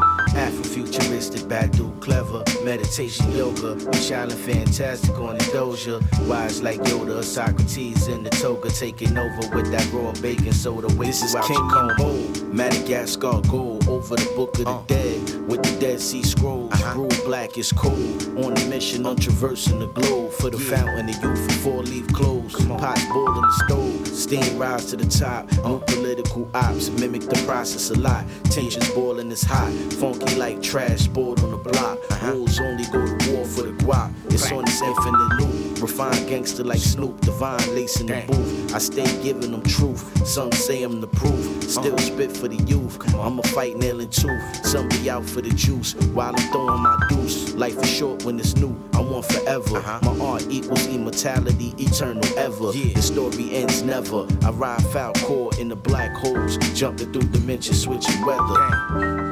Afrofuturistic, Badu, clever, meditation, yoga, I'm shining fantastic on the doja. Wise like Yoda, Socrates in the toga, taking over with that raw bacon soda. This is King Bold, Madagascar gold, over the book of the uh. dead, with the Dead Sea Scrolls. Rule black is cold, on a mission, I'm traversing the globe for the fountain of youth for four leaf clothes. Pots boiling the stove, steam rise to the top. No political ops mimic the process a lot. Tensions boiling is hot, funky like trash boiled on the block. Rules only go to war for the guap. It's on this infinite loop. Refined gangster like Snoop, divine lacing the booth. I stay giving them truth. Some say I'm the proof. Still spit for the youth. I'ma fight and tooth. Some be out for the juice while I'm throwing my deuce. Life is short when it's new. I want forever. My art equals immortality, eternal ever. The story ends never. I ride foul core in the black holes, jumping through dimensions, switching weather.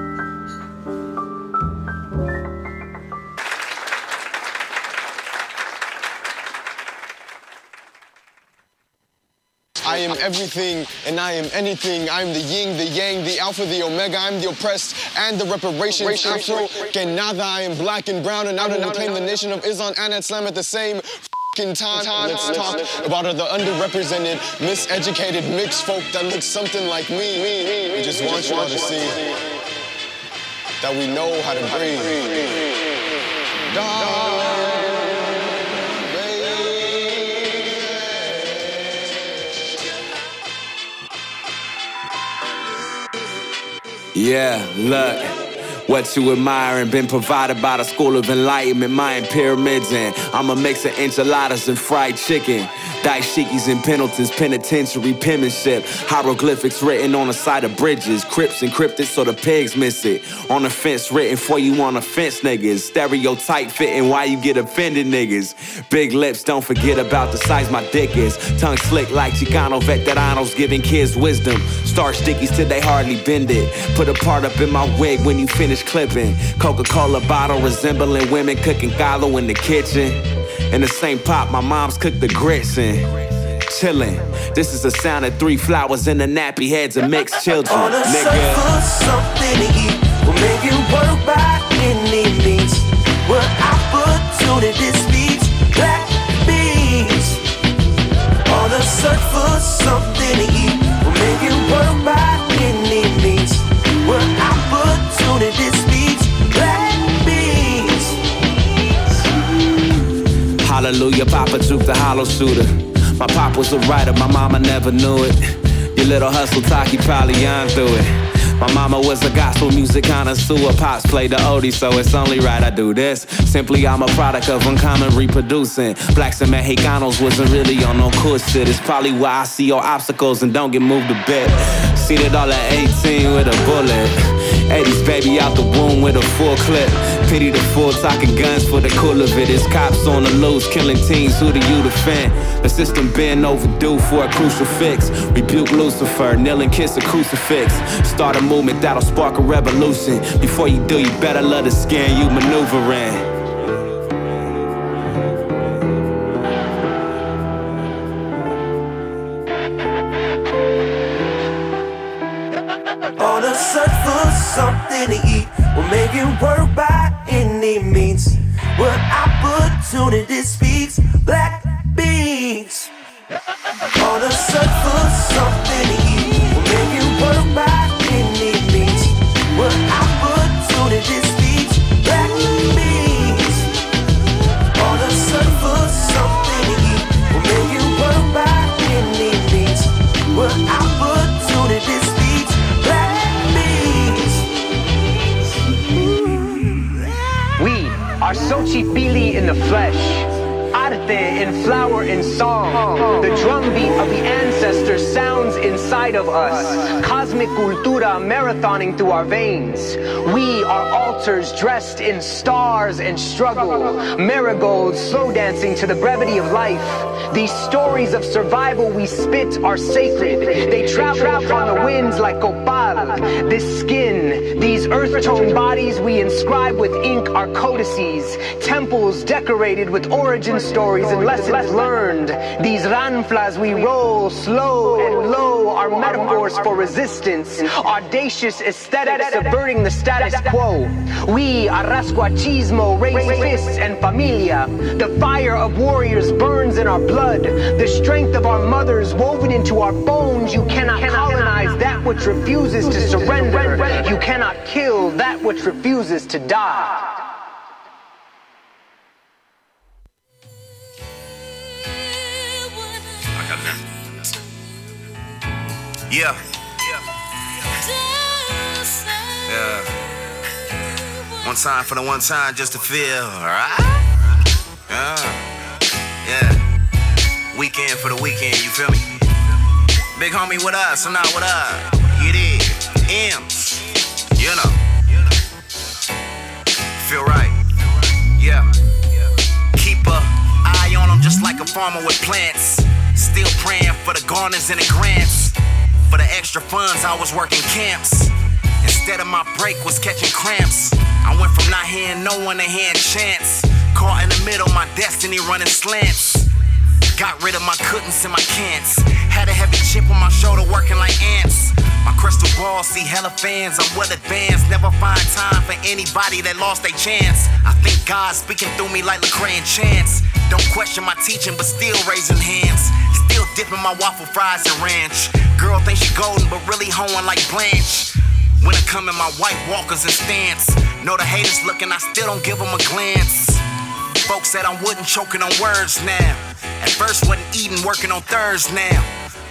I am everything and I am anything. I'm the yin, the yang, the alpha, the omega. I'm the oppressed and the reparations. Afro, que nada. I am black and brown and out and claim the nation of Islam and Islam at the same f***ing time. Let's talk about the underrepresented, miseducated, mixed folk that look something like me. We just want you all to see that we know how to breathe. Yeah, look. What you admiring been provided by the School of Enlightenment, Mayan pyramids, and I'm a mix of enchiladas and fried chicken. Dashikis and Pendletons, penitentiary penmanship. Hieroglyphics written on the side of bridges. Crips encrypted so the pigs miss it. On the fence written for you on the fence, niggas. Stereotype fitting why you get offended, niggas. Big lips, don't forget about the size my dick is. Tongue slick like Chicano veteranos giving kids wisdom. Star stickies till they hardly bend it. Put a part up in my wig when you finish clipping. Coca Cola bottle resembling women cooking galo in the kitchen. In the same pot, my mom's cooked the grits in. Chillin'. This is the sound of three flowers in the nappy heads of mixed children. On the nigga. search for something to eat will make it work by any means. What opportunity speaks black beans. On the search for something to eat Hallelujah, Papa Juke the hollow shooter. My pop was a writer, my mama never knew it. Your little hustle talk, you probably on through it. My mama was a gospel music connoisseur. Pops played the oldie, so it's only right I do this. Simply, I'm a product of uncommon reproducing. Blacks and Mexicanos wasn't really on no cool shit. It's probably why I see your obstacles and don't get moved a bit. It all at 18 with a bullet. 80s baby out the womb with a full clip. Pity the fool talking guns for the cool of it. It's cops on the loose, killing teens. Who do you defend? The system been overdue for a crucial fix. Rebuke Lucifer, kneel and kiss a crucifix. Start a movement that'll spark a revolution. Before you do, you better let the skin you maneuvering. Something to eat will make it work by any means. What opportunity speaks black beans. On a search for something to eat will make it work by are Sochi Fili in the flesh. In flower and song. The drumbeat of the ancestors sounds inside of us. Cosmic cultura marathoning through our veins. We are altars dressed in stars and struggle. Marigolds slow dancing to the brevity of life. These stories of survival we spit are sacred. They travel on the winds like copal. This skin, these earth tone bodies we inscribe with ink are codices. Temples decorated with origin stories and lessons learned. These ranflas we roll slow and low are metaphors for resistance. Audacious aesthetics subverting the status quo. We, Arrasquachismo, raise fists and familia. The fire of warriors burns in our blood. The strength of our mothers woven into our bones. You cannot colonize that which refuses to surrender. You cannot kill that which refuses to die. Yeah. Yeah. Yeah. One time for the one time just to feel, alright? Yeah. Yeah. Weekend for the weekend, you feel me? Big homie with us, I'm not with us. It is M's. You know. Feel right. Yeah. Keep a eye on them just like a farmer with plants. Still praying for the gardeners and the grants. For the extra funds, I was working camps. Instead of my break was catching cramps. I went from not hearing no one to hearing chance. Caught in the middle, my destiny running slants. Got rid of my couldn'ts and my can'ts. Had a heavy chip on my shoulder working like ants. My crystal ball see hella fans. I'm well advanced. Never find time for anybody that lost their chance. I think God's speaking through me like Lecrae and Chance. Don't question my teaching, but still raising hands. Still dipping my waffle fries in ranch. Girl thinks she golden, but really hoeing like Blanche. When I come in my white walkers and stance. Know the haters looking, I still don't give them a glance. Folks said I'm wooden choking on words now. At first wasn't eating, working on thirds now.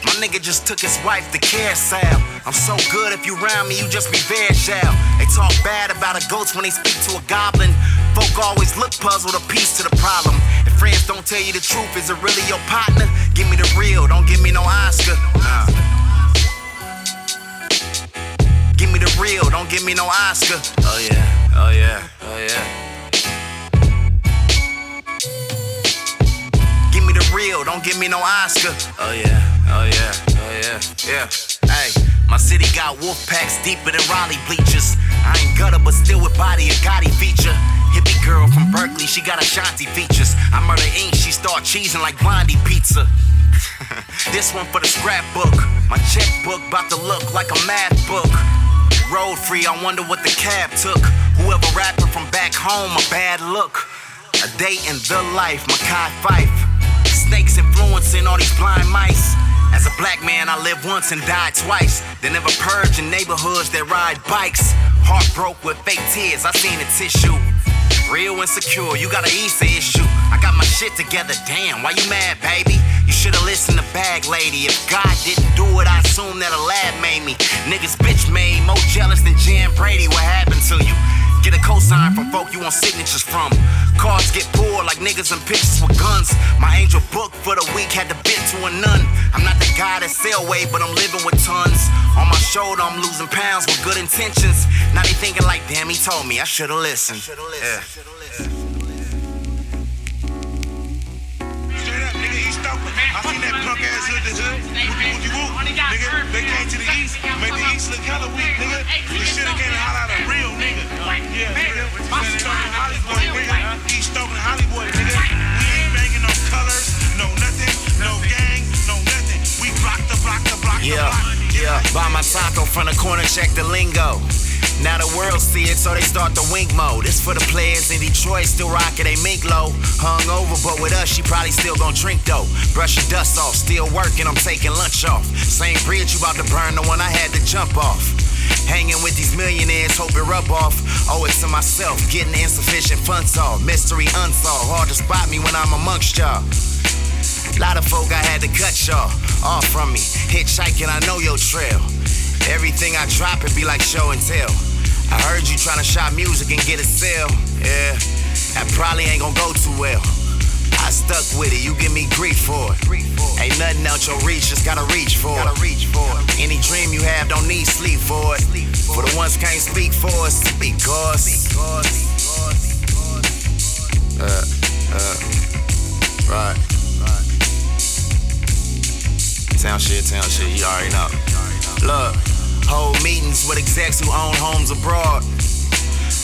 My nigga just took his wife to care sale. I'm so good if you round me, you just be very shall. They talk bad about a ghost when they speak to a goblin. Folk always look puzzled, a piece to the problem. Friends don't tell you the truth, is it really your partner? Give me the real, don't give me no Oscar. Nah. Give me the real, don't give me no Oscar. Oh yeah, oh yeah, oh yeah. Give me the real, don't give me no Oscar. Oh yeah, oh yeah, oh yeah, yeah. Hey, my city got wolf packs deeper than Raleigh bleachers. I ain't gutter, but still with body a Gotti feature. Hippie girl from Berkeley, she got Ashanti features. I murder ink, she start cheesing like Blondie pizza. this one for the scrapbook. My checkbook about to look like a math book. Road free, I wonder what the cab took. Whoever rapping from back home, a bad look. A day in the life, Makai Fife. Snakes influencing all these blind mice. As a black man, I live once and die twice. They never purge in neighborhoods that ride bikes. Heart broke with fake tears, I seen a tissue. Real insecure, you got an Easter issue. I got my shit together, damn, why you mad, baby? You should've listened to Bag Lady. If God didn't do it, I assume that a lab made me. Niggas bitch made, more jealous than Jan Brady. What happened to you? Get a cosign from folk you want signatures from. Cars get pulled like niggas in pictures with guns. My angel book for the week had to bit to a nun. I'm not the guy that sell weight, but I'm living with tons. On my shoulder, I'm losing pounds with good intentions. Now they thinking like, damn, he told me I should've listened. Yeah. I seen that punk ass hood to hood. Wookie woo. Nigga, they came to the east, made the east look hella weak, nigga. You shoulda came and holler at a real nigga. Yeah, nigga. Oakland, Hollywood, nigga. East Oakland, Hollywood, nigga. We ain't banging no colors, no nothing, no gang, no nothing. We block the block, the block, the block. Yeah, yeah. Buy my taco from the corner, check the lingo. Now the world see it, so they start the wink mode. This for the players in Detroit, still rocking they mink low. Hung over, but with us, she probably still gon' drink though. Brush your dust off, still working, I'm taking lunch off. Same bridge you about to burn, the one I had to jump off. Hanging with these millionaires, hope it rub off. Owe it to myself, getting insufficient funds off. Mystery unsolved, hard to spot me when I'm amongst y'all. Lot of folk I had to cut y'all off from me. Hitchhiking, I know your trail. Everything I drop, it be like show and tell. I heard you tryna shop music and get a sale. Yeah, that probably ain't gonna go too well. I stuck with it, you give me grief for it. Ain't nothing out your reach, just gotta reach for it. reach for it. Any dream you have, don't need sleep for it. For the ones can't speak for us, speak cause. Uh, uh, right. Town shit, town shit, you already know. Look, hold meetings with execs who own homes abroad.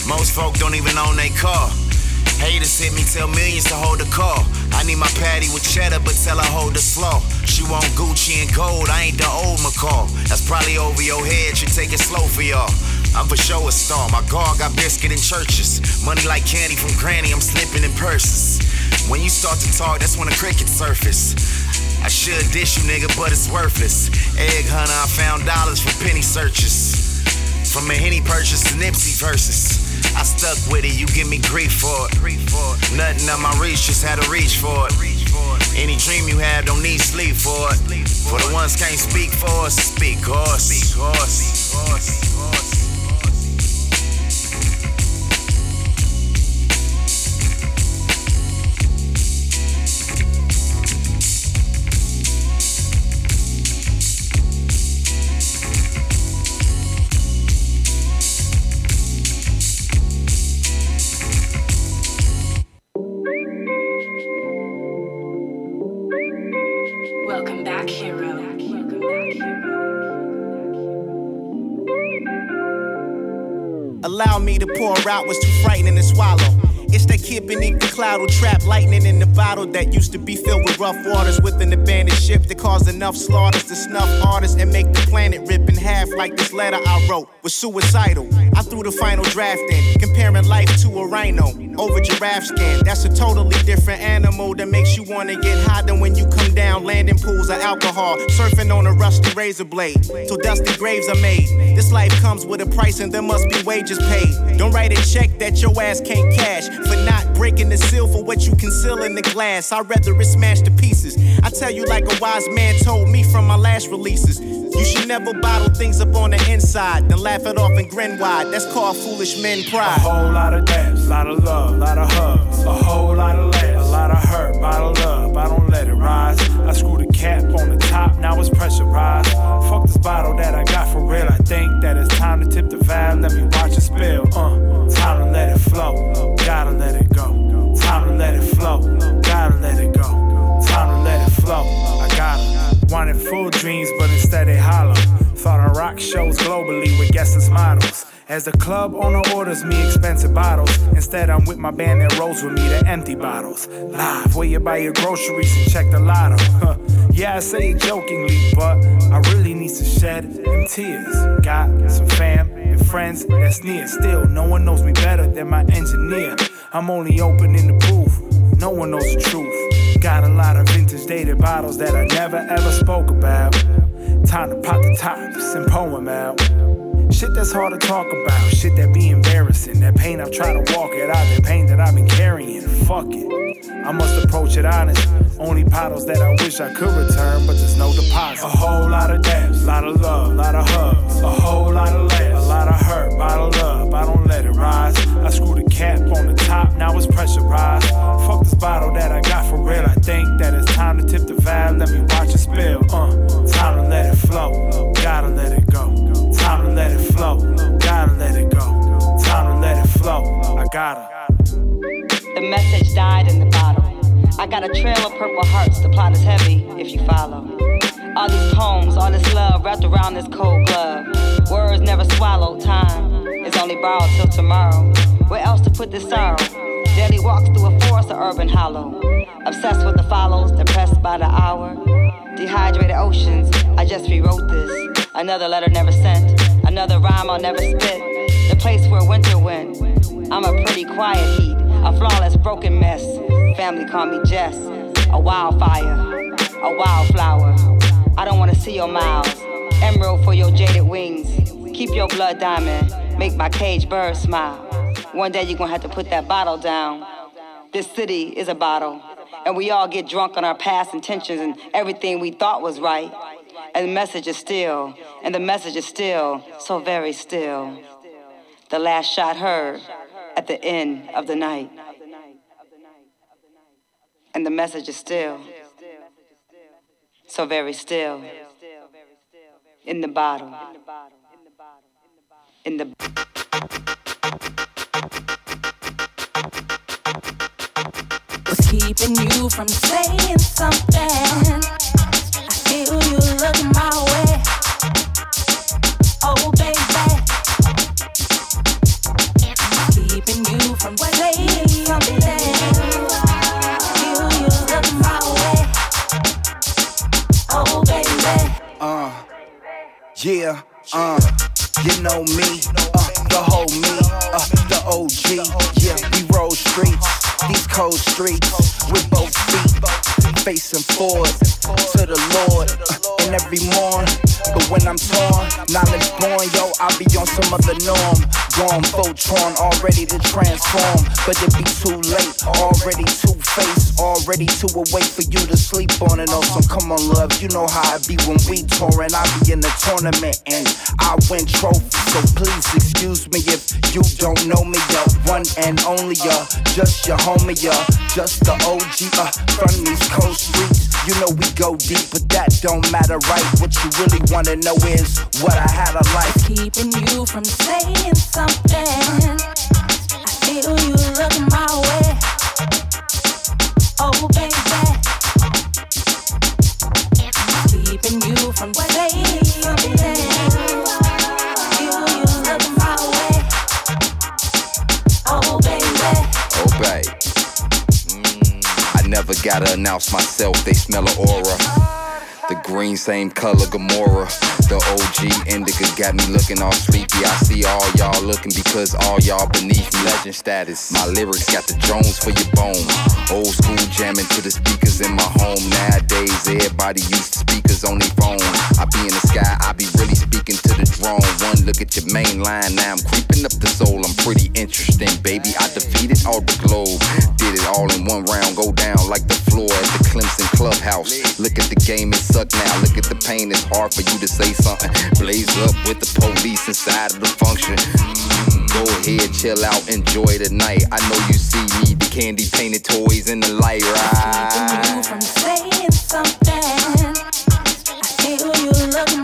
Most folk don't even own their car. Haters hit me, tell millions to hold the call. I need my patty with cheddar, but tell her hold the slaw. She want Gucci and gold, I ain't the old McCall. That's probably over your head, should take it slow for y'all. I'm for sure a star. My guard got biscuit in churches. Money like candy from granny, I'm slipping in purses. When you start to talk, that's when the crickets surface. I should dish you, nigga, but it's worthless. Egg hunter, I found dollars for penny searches. From a Henny purchase to Nipsey verses. I stuck with it, you give me grief for it. Nothing on my reach, just had to reach for it. Any dream you have, don't need sleep for it. For the ones can't speak for us, speak cause. Speak. To pour too frightening to swallow. It's that kid beneath the cloud who trapped lightning in the bottle that used to be filled with rough waters with an abandoned ship that caused enough slaughters to snuff artists and make the planet rip in half like this letter I wrote was suicidal. I threw the final draft in, comparing life to a rhino over giraffe skin. That's a totally different animal that makes you wanna get high than when you come down landing pools of alcohol, surfing on a rusty razor blade till dusty graves are made. This life comes with a price and there must be wages paid. Don't write a check that your ass can't cash for not breaking the seal for what you conceal in the glass. I'd rather it smashed to pieces. I tell you, like a wise man told me from my last releases. You should never bottle things up on the inside, then laugh it off and grin wide. That's called foolish men pride. A whole lot of dabs, lot of love, a lot of hugs. A whole lot of laughs, of hurt, bottle up. I don't let it rise. I screw the cap on the top, now it's pressurized. Fuck this bottle that I got for real. I think that it's time to tip the valve. Let me watch it spill. Uh, time to let it flow. Gotta let it go. Time to let it flow. Gotta let it go. Time to let it flow. I gotta. Wanted full dreams, but instead they hollow. Thought I rock shows globally with guests as models. As the club owner orders me expensive bottles, instead I'm with my band that rolls with me the empty bottles. Live, where you buy your groceries and check the lotto. Huh. Yeah, I say it jokingly, but I really need to shed them tears. Got some fam and friends that's near. Still, no one knows me better than my engineer. I'm only open in the booth, no one knows the truth. Got a lot of vintage dated bottles that I never ever spoke about. Time to pop the tops and poem out. Shit that's hard to talk about, shit that be embarrassing. That pain I've tried to walk it out, that pain that I've been carrying. Fuck it. I must approach it honest. Only bottles that I wish I could return, but there's no deposit. A whole lot of dabs, lot of love, lot of hugs. A whole lot of laughs, hurt, up. I don't let it rise. I the cap on the top, now it's pressurized. Fuck this bottle that I got for real. I think that it's time to tip the valve. Let me watch it spill. Uh, time to let it flow. Gotta let it go. Time to let it flow. Gotta let it go. Time to let it flow. I gotta. The message died in the bottle. I got a trail of purple hearts. The plot is heavy if you follow. All these poems, all this love wrapped around this cold glove. Words never swallow. Time It's only borrowed till tomorrow. Where else to put this sorrow? Daily walks through a forest of urban hollow. Obsessed with the follows, depressed by the hour. Dehydrated oceans, I just rewrote this. Another letter never sent, another rhyme I'll never spit. The place where winter went. I'm a pretty quiet heat, a flawless broken mess. Family call me Jess, a wildfire, a wildflower. I don't wanna see your miles, emerald for your jaded wings. Keep your blood diamond, make my cage bird smile. One day you're gonna have to put that bottle down. This city is a bottle, and we all get drunk on our past intentions and everything we thought was right. And the message is still, and the message is still so very still. The last shot heard at the end of the night. And the message is still so very still in the bottle. In the What's keeping you from saying something? I feel you looking my way. Oh, baby. Yeah, uh, you know me, uh, the whole me, uh, the OG, yeah, we roll streets, these cold streets, with both feet, facing forward to the Lord, uh, every morn, but when I'm torn, knowledge born, yo, I be on some other norm, gone, Voltron, all ready to transform, but it be too late, already two faced, already too awake for you to sleep on and on some come on love, you know how it be when we touring, I be in the tournament and I win trophies, so please excuse me if you don't know me, yo, one and only, yo, just your homie, yo, just the OG, uh, from these coast streets, you know we go deep, but that don't matter, right? What you really wanna know is what I had a life. Keeping you from saying something. I feel you looking my way. Never gotta announce myself, they smell a aura. The green, same color, Gamora. The OG indica got me looking all sleepy. I see all y'all looking because all y'all beneath me. Legend status. My lyrics got the drones for your bone. Old school jamming to the speakers in my home. Nowadays, everybody use speakers on their phone. I be in the sky, I be really speaking to the drone. One look at your main line, now I'm creeping up the soul. I'm pretty interesting, baby. I defeated all the globe. Did it all in one round, go down like the floor at the Clemson Clubhouse. Look at the game, it now. Look at the pain, it's hard for you to say something. Blaze up with the police inside of the function. Mm, Go ahead, chill out, enjoy the night. I know you see me, the candy painted toys in the light, right? you from saying something. I feel you look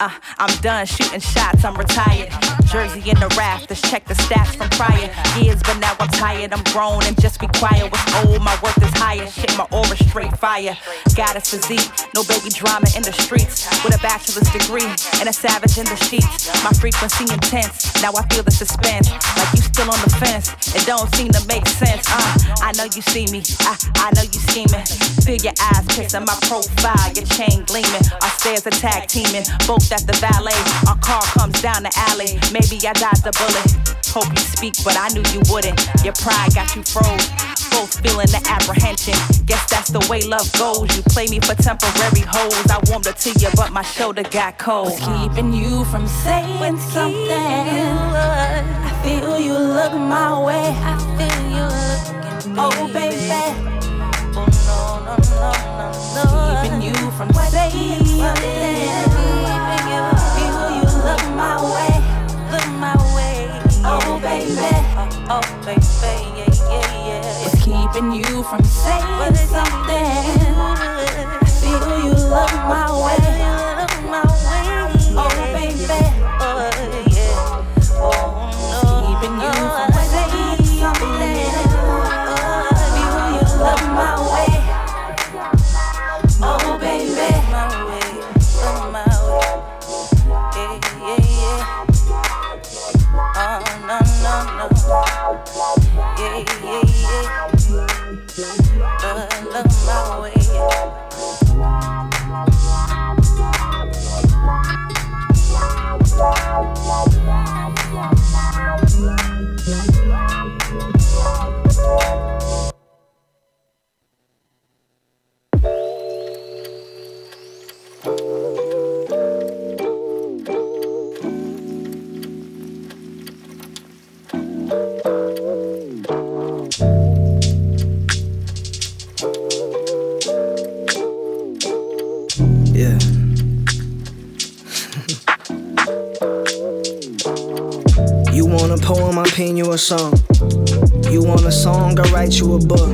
Uh, I'm done shooting shots, I'm retired. Jersey in the rafters, check the stats from prior years, but now I'm tired. I'm grown and just be quiet. What's old, my worth is higher. Shit, my aura straight fire. Got a physique, no baby drama in the streets. With a bachelor's degree and a savage in the sheets. My frequency intense, now I feel the suspense. Like you still on the fence, it don't seem to make sense. Uh, I know you see me, I, I know you scheming. Feel your eyes kissing my profile, your chain gleaming. Our stairs tag teaming, both at the valet. Our car comes down the alley. Maybe I dodged the bullet. Hope you speak, but I knew you wouldn't. Your pride got you froze. Both feeling the apprehension. Guess that's the way love goes. You play me for temporary hoes. I warmed up to you, but my shoulder got cold. What's keeping you from saying something? I feel you look my way. I feel you looking Oh, baby. Oh, no, no, no, no, no. Keeping you from saying something. My way. Look my way. Oh, baby. Oh, oh, baby. Yeah, yeah, yeah. It's keeping you from saying something. I feel you look my way. You a song. You want a song, I write you a book.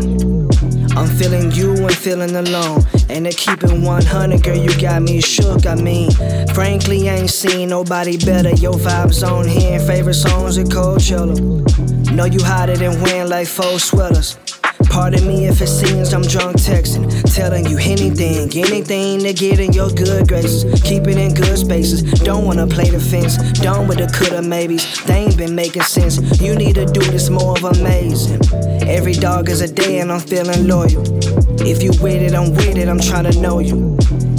I'm feeling you and feeling alone. And to keep it 100, girl, you got me shook. I mean, frankly, ain't seen nobody better. Your vibes on here, favorite songs at Coachella. Know you hotter than wind like four sweaters. Pardon me if it seems I'm drunk texting, telling you anything, anything to get in your good graces. Keep it in good spaces. Don't wanna play the fence. Done with the coulda maybes. They ain't been making sense. You need to do this more of amazing. Every dog is a day and I'm feeling loyal. If you with it, I'm with it. I'm trying to know you.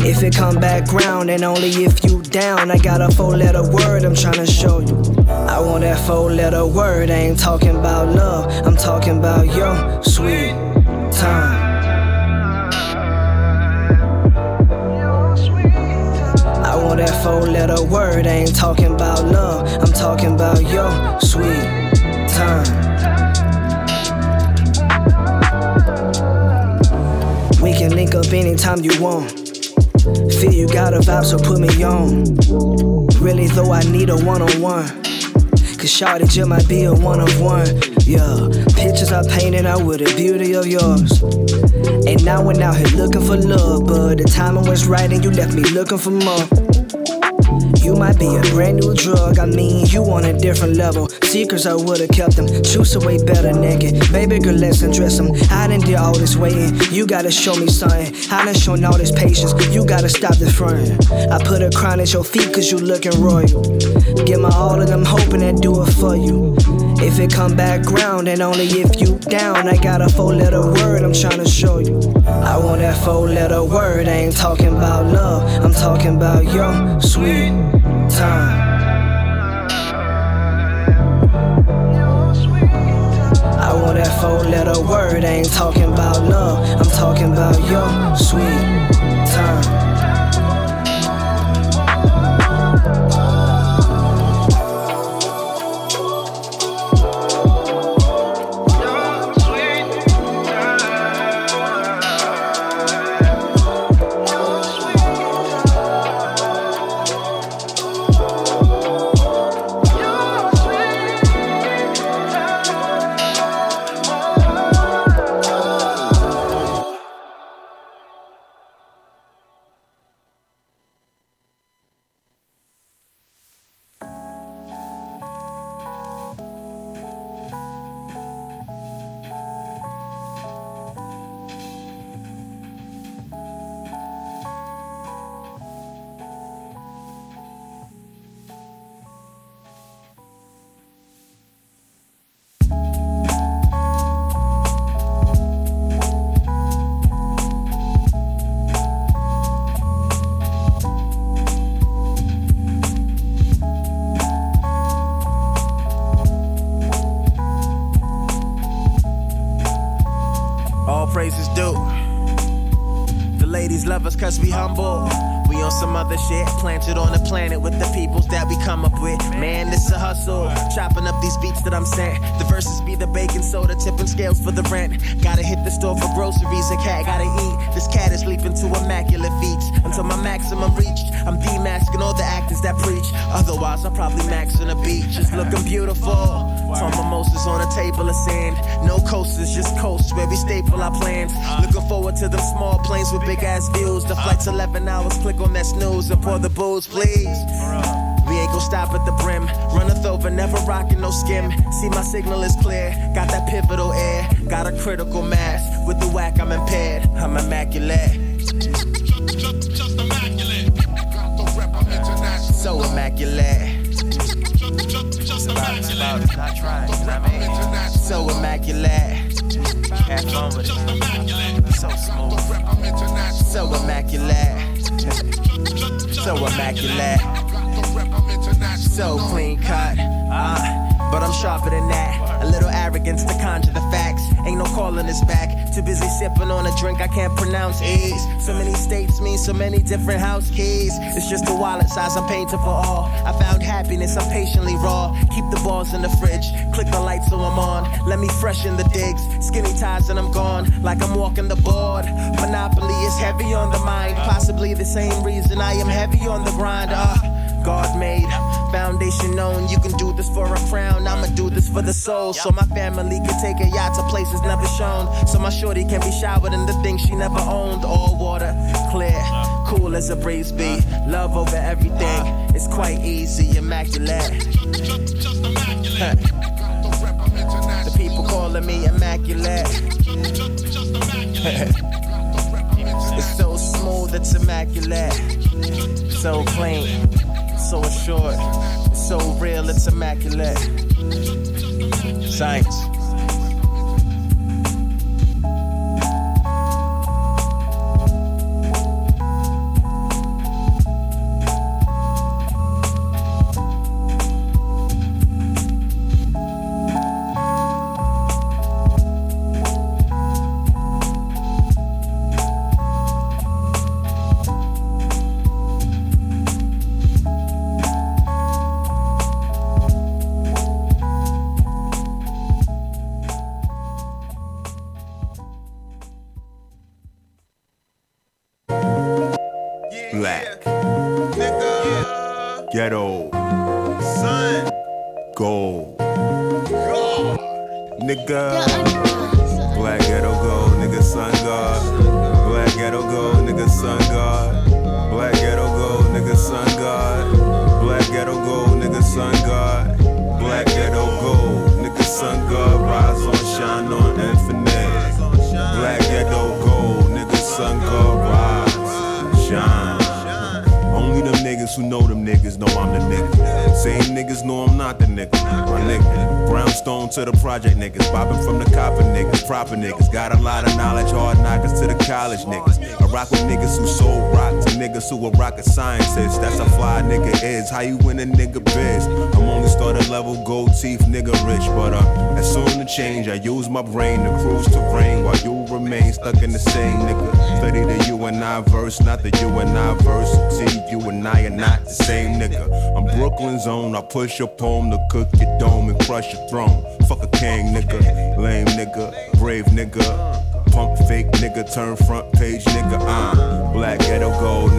If it come back round and only if you down, I got a four letter word I'm trying to show you. I want that four letter word. I ain't talking about love. I'm talking about your sweet time. I want that four letter word. I ain't talking about love. I'm talking about your sweet time. We can link up anytime you want. Feel you got a vibe, so put me on. Really, though, I need a one on one. Cause Shawty just might be a one of one. Yeah, pictures I painted out with the beauty of yours. And now we're out here looking for love, but the timing was right and you left me looking for more. You might be a brand new drug, I mean, you on a different level. Secrets I would've kept them, Choose are way better naked. Baby girl, let's undress them. I done did all this waiting, you gotta show me something. I done shown all this patience, you gotta stop this front. I put a crown at your feet cause you looking royal. Give my all of them hoping that do it for you. If it come back ground and only if you down, I got a four letter word I'm trying to show you. I want that four letter word, I ain't talking about love, I'm talking about your sweet time. I want that four letter word, I ain't talking about love, I'm talking about your sweet time. For all. I found happiness, I'm patiently raw. Keep the balls in the fridge. Click the light so I'm on. Let me freshen the digs. Skinny ties and I'm gone. Like I'm walking the board. Monopoly is heavy on the mind. Possibly the same reason I am heavy on the grind. Uh, God made, foundation known. You can do this for a crown. I'ma do this for the soul. So my family can take a yacht to places never shown. So my shorty can be showered in the things she never owned. All water, clear, cool as a breeze be. Love over everything. It's quite easy, immaculate. Huh. The people calling me immaculate. it's so smooth, it's immaculate. So clean so assured, so real, it's immaculate. Science. Push your poem to cook your dome and crush your throne. Fuck a king nigga, lame nigga, brave nigga. Pump fake nigga, turn front page nigga. Uh, black ghetto gold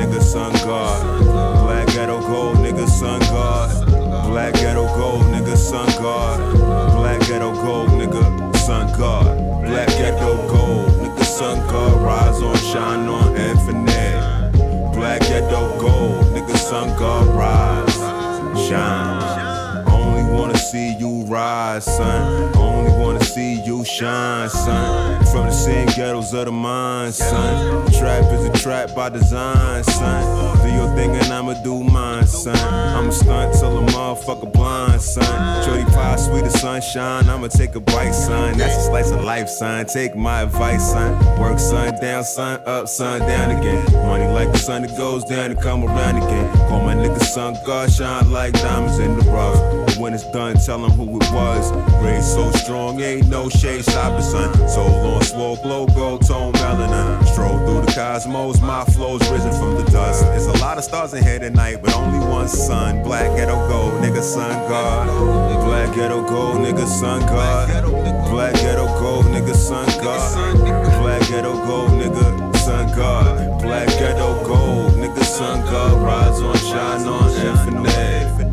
rise, son. Only wanna see you shine, son. From the same ghettos of the mind, son. Trap is a trap by design, son. Do your thing and I'ma do mine, son. I'ma stunt till a motherfucker blind, son. Shorty pie, sweet as sunshine. I'ma take a bite, son. That's a slice of life, son. Take my advice, son. Work sun down, sun up, sun down again. Money like the sun that goes down and come around again. Call my nigga sun God, shine like diamonds in the rough. When it's done, tell him who it was. Raised so strong, ain't no shade stopping, son. So long, swole, glow, gold tone, melanin. Stroll through the cosmos, my flow's risen from the dust. There's a lot of stars in here tonight, but only one sun. Black ghetto gold, nigga, sun God. Black ghetto gold, nigga, sun God. Black ghetto gold, nigga, sun God. Black ghetto gold, nigga, sun God. Black ghetto gold, nigga, sun God. Rise on, shine on, infinite.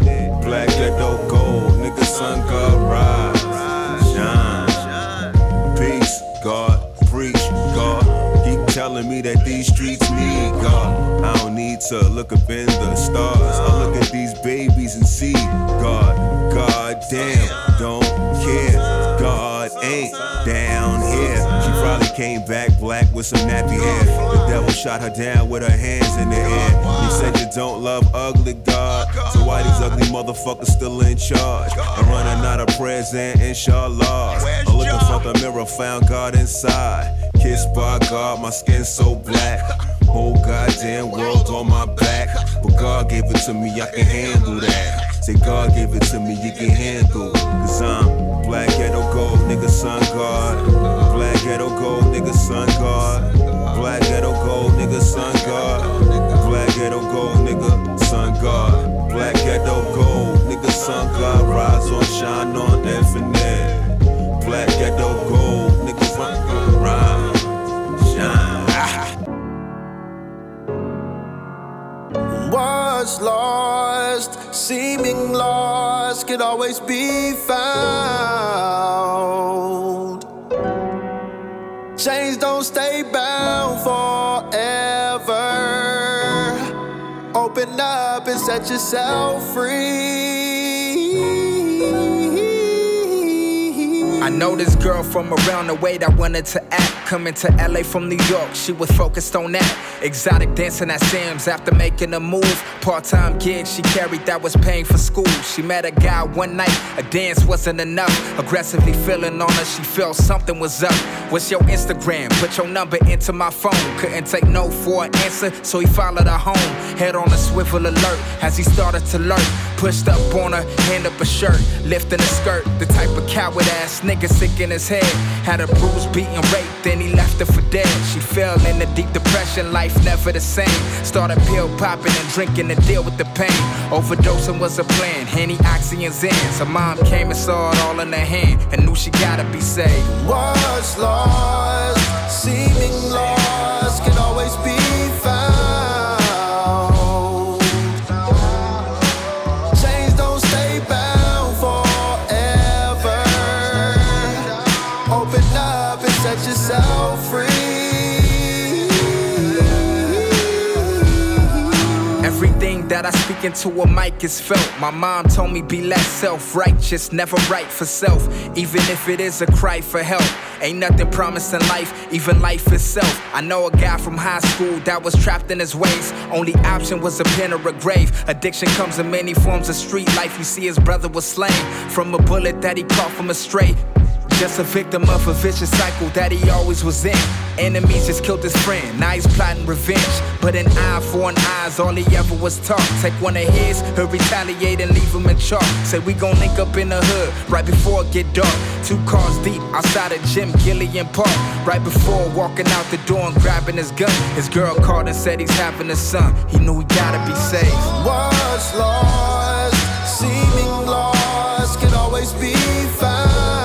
Black ghetto gold, nigga, sun God. Rise, shine. Peace, God, preach, God. Keep telling me that these streets need God. I don't need to look up in the stars. I look at these babies and see God. God damn, don't care. God ain't down here. She probably came back black with some nappy hair. The devil shot her down with her hands in the air. He said don't love ugly God. So why these ugly motherfuckers still in charge? I'm running out of prayers and inshallah. I'm looking for the mirror, found God inside. Kissed by God, my skin so black. Whole goddamn world on my back. But God gave it to me, I can handle that. Say God gave it to me, you can handle. Cause I'm black ghetto gold, nigga, sun God. Black ghetto gold, nigga, sun God. Black ghetto gold, nigga, sun God. Black ghetto gold, Rise on, shine on, infinite. Black ghetto gold, shine. was lost, seeming lost, could always be found. Chains don't stay bound forever. Open up and set yourself free. I know this girl from around the way that wanted to act. Coming to LA from New York, she was focused on that. Exotic dancing at Sam's after making a move. Part time gig she carried that was paying for school. She met a guy one night, a dance wasn't enough. Aggressively feeling on her, she felt something was up. What's your Instagram? Put your number into my phone. Couldn't take no for an answer, so he followed her home. Head on a swivel alert as he started to lurk. Pushed up on her, hand up a shirt, lifting a skirt. The type of coward ass nigga sick in his head. Had a bruise, beaten, raped, then he left her for dead. She fell in a deep depression, life never the same. Started pill popping and drinking to deal with the pain. Overdosing was a plan, Henny, Oxy, and Zen. So mom came and saw it all in her hand and knew she gotta be saved. Was lost, seeming that I speak into a mic is felt. My mom told me be less self righteous, never right for self, even if it is a cry for help. Ain't nothing promised in life, even life itself. I know a guy from high school that was trapped in his ways. Only option was a pen or a grave. Addiction comes in many forms of street life. You see, his brother was slain from a bullet that he caught from a stray. Just a victim of a vicious cycle that he always was in. Enemies just killed his friend, now he's plotting revenge. But an eye for an eye is all he ever was taught. Take one of his, he'll retaliate and leave him in chalk. Say we gon' link up in the hood right before it get dark. Two cars deep outside of Jim Gilliam Park. Right before walking out the door and grabbing his gun. His girl called and said he's having a son. He knew he gotta be saved. What's lost, seeming lost, can always be found.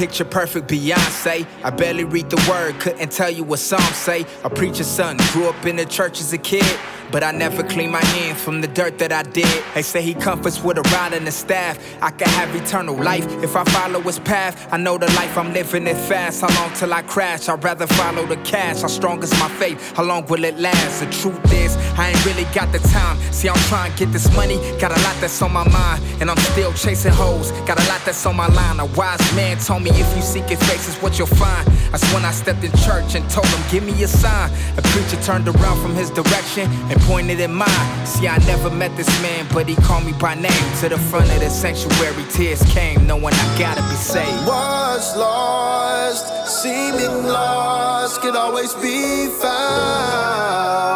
Picture perfect Beyonce. I barely read the word, couldn't tell you what songs say. A preacher's son, grew up in the church as a kid. But I never clean my hands from the dirt that I did. They say he comforts with a rod and a staff. I can have eternal life if I follow his path. I know the life I'm living is fast. How long till I crash? I'd rather follow the cash. How strong is my faith? How long will it last? The truth is, I ain't really got the time. See, I'm trying to get this money. Got a lot that's on my mind. And I'm still chasing hoes. Got a lot that's on my line. A wise man told me if you seek his face, is what you'll find. That's when I stepped in church and told him, give me a sign. A preacher turned around from his direction and pointed at mine. See, I never met this man, but he called me by name. To the front of the sanctuary, tears came, knowing I gotta be saved. Was lost, seeming lost, can always be found.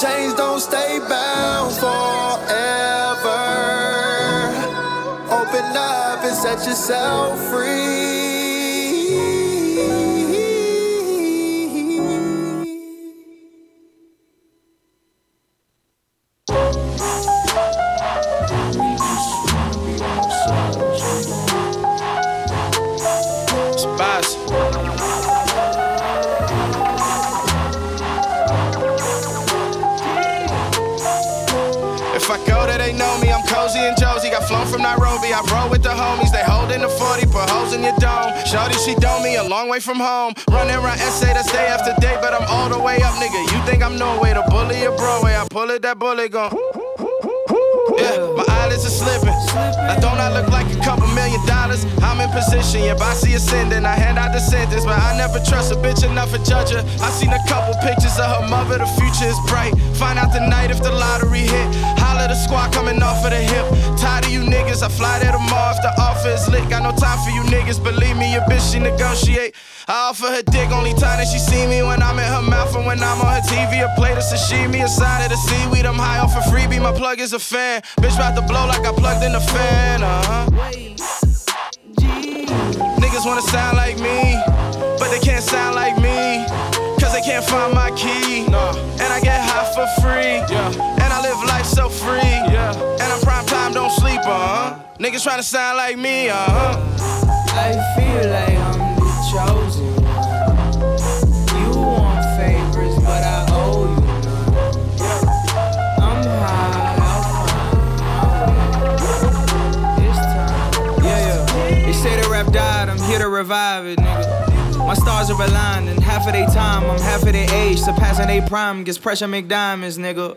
Chains don't stay bound forever. Open up and set yourself free. 40, put holes in your dome. Shorty, she don't me a long way from home. Running around SA, that's day after day, but I'm all the way up, nigga. You think I'm Norway, the bully of Broadway. I pull it, that bullet gon' Yeah, my eyelids are slipping. Now don't I look like a couple million dollars? I'm in position, your bossy ascending. I hand out the sentence, but I never trust a bitch enough to judge her. I seen a couple pictures of her mother, the future is bright. Find out tonight if the lottery hit. Holla the squad coming off of the hip. Tired of you niggas, I fly there tomorrow if the offer is lit. Got no time for you niggas, believe me, your bitch, she negotiate. I offer her dick, only time that she see me when I'm in her mouth and when I'm on her TV. A plate of sashimi, a side of the seaweed. I'm high off a freebie, my plug is a fan. Bitch about to blow like I plugged in a fan, uh huh. Niggas wanna sound like me, but they can't sound like me. Cause they can't find my key. And I get high for free. And I live life so free. And I'm prime time, don't sleep, uh huh. Niggas tryna sound like me, uh huh. I feel like I'm the chosen Rap died, I'm here to revive it, nigga. My stars are aligned, and half of their time, I'm half of their age, surpassing their prime, gets pressure make diamonds, nigga.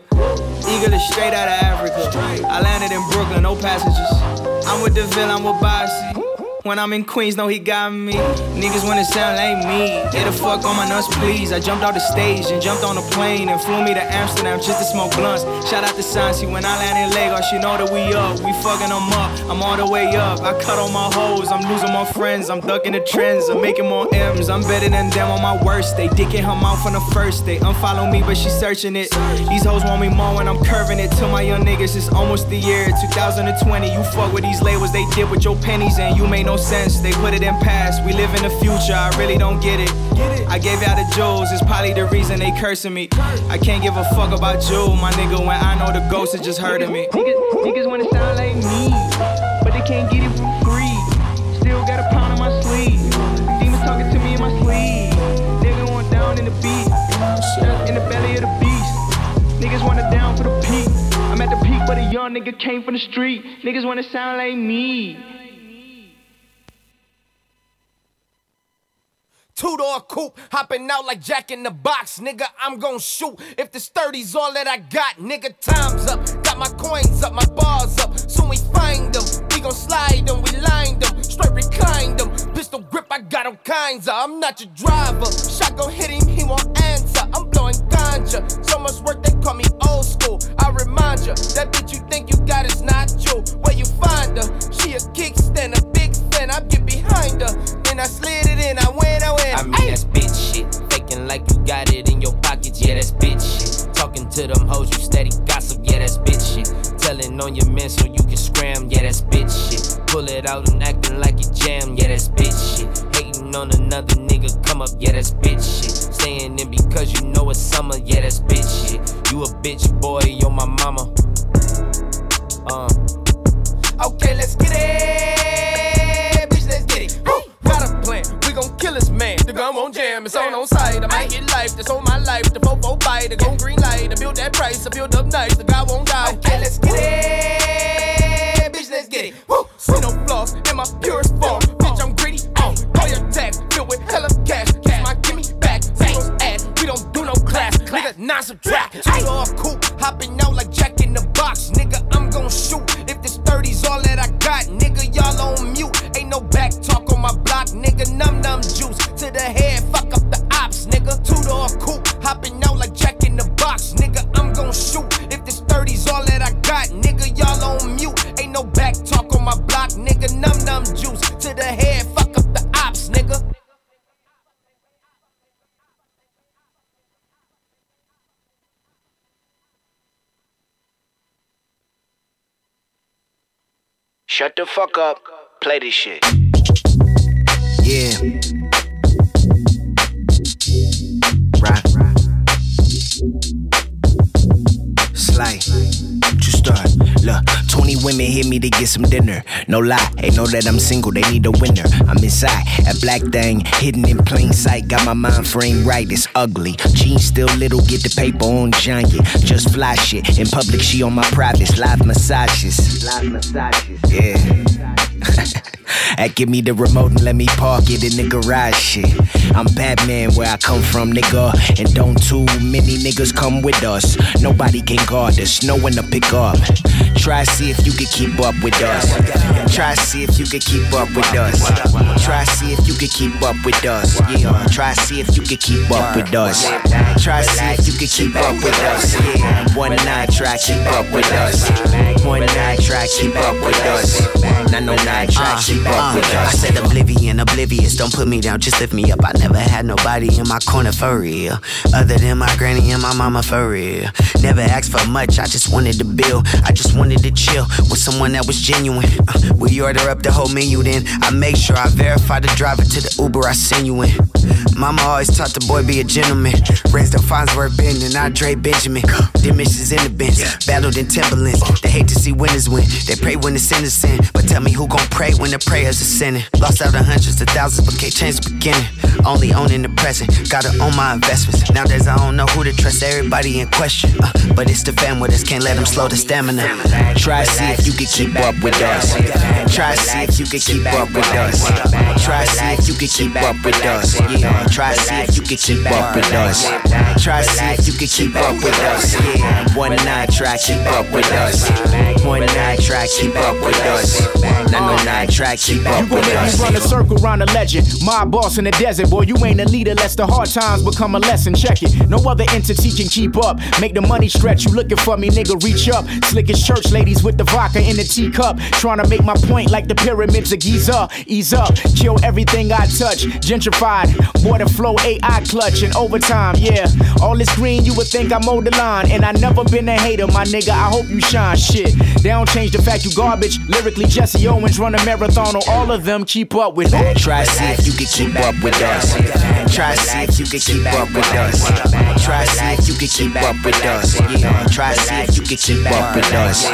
Eagle is straight out of Africa. I landed in Brooklyn, no passengers. I'm with DeVille, I'm with Bossy. When I'm in Queens, know he got me. Niggas wanna sound like me. Get the fuck on my nuts, please. I jumped off the stage and jumped on a plane and flew me to Amsterdam just to smoke blunts. Shout out to Sansi when I land in Lagos, you know that we up. We fucking them up. I'm all the way up. I cut all my hoes. I'm losing my friends. I'm ducking the trends. I'm making more M's. I'm better than them on my worst day. Dick in her mouth on the first day. Unfollow me, but she searching it. These hoes want me more when I'm curving it. To my young niggas, it's almost the year 2020. You fuck with these labels, they did with your pennies, and you made no sense. They put it in past. We live in the future. I really don't get it. I gave y'all the jewels. It's probably the reason they cursing me. I can't give a fuck about you, my nigga. When I know the ghost is just hurting me. Niggas, niggas wanna sound like me, but they can't get it for free. Still got a pound on my sleeve. Demons talking to me in my sleeve. Nigga want down in the beat, in the belly of the beast. Niggas wanna down for the peak. I'm at the peak, but a young nigga came from the street. Niggas wanna sound like me. Two door coupe, hopping out like Jack in the Box, nigga. I'm gon' shoot. If the sturdy's all that I got, nigga, time's up. Got my coins up, my bars up. Soon we find them. We gon' slide them, we lined them. Straight reclined them. Pistol grip, I got all kinds of. I'm not your driver. Shot gon' hit him, he won't answer. I'm blowing ganja. So much work, they call me old school. I remind you, that bitch you think you got is not you. Where you find her? She a kickstand, a big fan. I get behind her. I slid it in, I went, I went. I mean, that's bitch shit. Faking like you got it in your pockets, yeah, that's bitch shit. Talking to them hoes, you steady gossip, yeah, that's bitch shit. Telling on your men so you can scram, yeah, that's bitch shit. Pull it out and acting like you jam, yeah, that's bitch shit. Hating on another nigga, come up, yeah, that's bitch shit. Staying in because you know it's summer, yeah, that's bitch shit. You a bitch boy, you're my mama. Uh. Okay, let's get it. Gon' man. The gun won't jam. It's on on site. I might get life. That's on my life. The fofo bite. The go green light. I build that price. I build up nice. The guy won't die. Okay, let's get it. Bitch, let's get it. Woo! See no flaws in my purest form. Bitch, I'm greedy. Oh, call your tax. Filled with hella cash. Cash my gimme back. Zero's ass. We don't do no class. Nigga, non subtract. Two door coupe. Hopping out like Jack in the box. Nigga, I'm gon' shoot. If this 30's all that I got, nigga, y'all on mute. Ain't no back talk on nigga. Num num juice to the head, fuck up the ops, nigga. Two door coupe, hopping out like Jack in the box, nigga. I'm gon' shoot. If this 30's all that I got, nigga, y'all on mute. Ain't no back talk on my block, nigga. Num num juice to the head, fuck up the ops, nigga. Shut the fuck up. Play this shit. Yeah. Right. Sly. What you start? Look, 20 women hit me to get some dinner. No lie, they know that I'm single, they need a winner. I'm inside, that black thing hidden in plain sight. Got my mind frame right, it's ugly. Jeans still little, get the paper on giant. Just fly shit. In public, she on my privates, live massages. Live massages. Yeah. That give me the remote and let me park it in the garage shit. I'm Batman where I come from, nigga. And don't too many niggas come with us. Nobody can guard us, no one to pick up. Try see if you can keep up with us. Try see if you can keep up with us. Try see if you can keep up with us. Yeah, try see if you can keep up with us. Try see if you can keep up with us. Yeah, one night try keep up with us. One night try keep up with us. Nah, no night try keep with I said oblivion, oblivious. Don't put me down, just lift me up. I never had nobody in my corner for real. Other than my granny and my mama for real. Never asked for much, I just wanted to build. I just wanted to chill with someone that was genuine. Uh, we order up the whole menu, then I make sure I verify the driver to the Uber I send you in. Mama always taught the boy be a gentleman. Raised up Farnsworth Ben and Andre Benjamin. Them missions in the bench, battled in Timberlands. They hate to see winners win. They pray when the sinners sin. But tell me who gon' pray when the prayers are sinning. Lost out of hundreds to thousands, but can't change the beginning. Only owning the present, gotta own my investments. Nowadays I don't know who to trust, everybody in question. Uh, but it's the family that's can't let them slow the stamina. Try see if you can keep up with us. Try see if you can keep up with us. Try see if you can keep up with us. Yeah, try see if you can keep up with us. Try see if you can keep up with us. Yeah, one night try keep up with us. One night try keep up with us. Nah, no night try keep You gon' make me run a circle round a legend. My boss in the desert, boy, you ain't a leader lest the hard times become a lesson. Check it. No other entity can keep up. Make the money stretch. You looking for me, nigga? Reach up. Slick as church ladies with the vodka in the teacup. Trying to make my point like the pyramids of Giza. Ease up. Kill everything I touch. Gentrified. Boy, the flow AI clutch and overtime. Yeah. All this green, you would think I'm older line. And I never been a hater, my nigga. I hope you shine. Shit. They don't change the fact you garbage. Lyrically, Jesse Owens run a marathon on all of them. Keep up with it. Try see if you can keep up with us. Try see if you can keep up with us. Try see if you can keep up with us. Try see if you can keep up with us.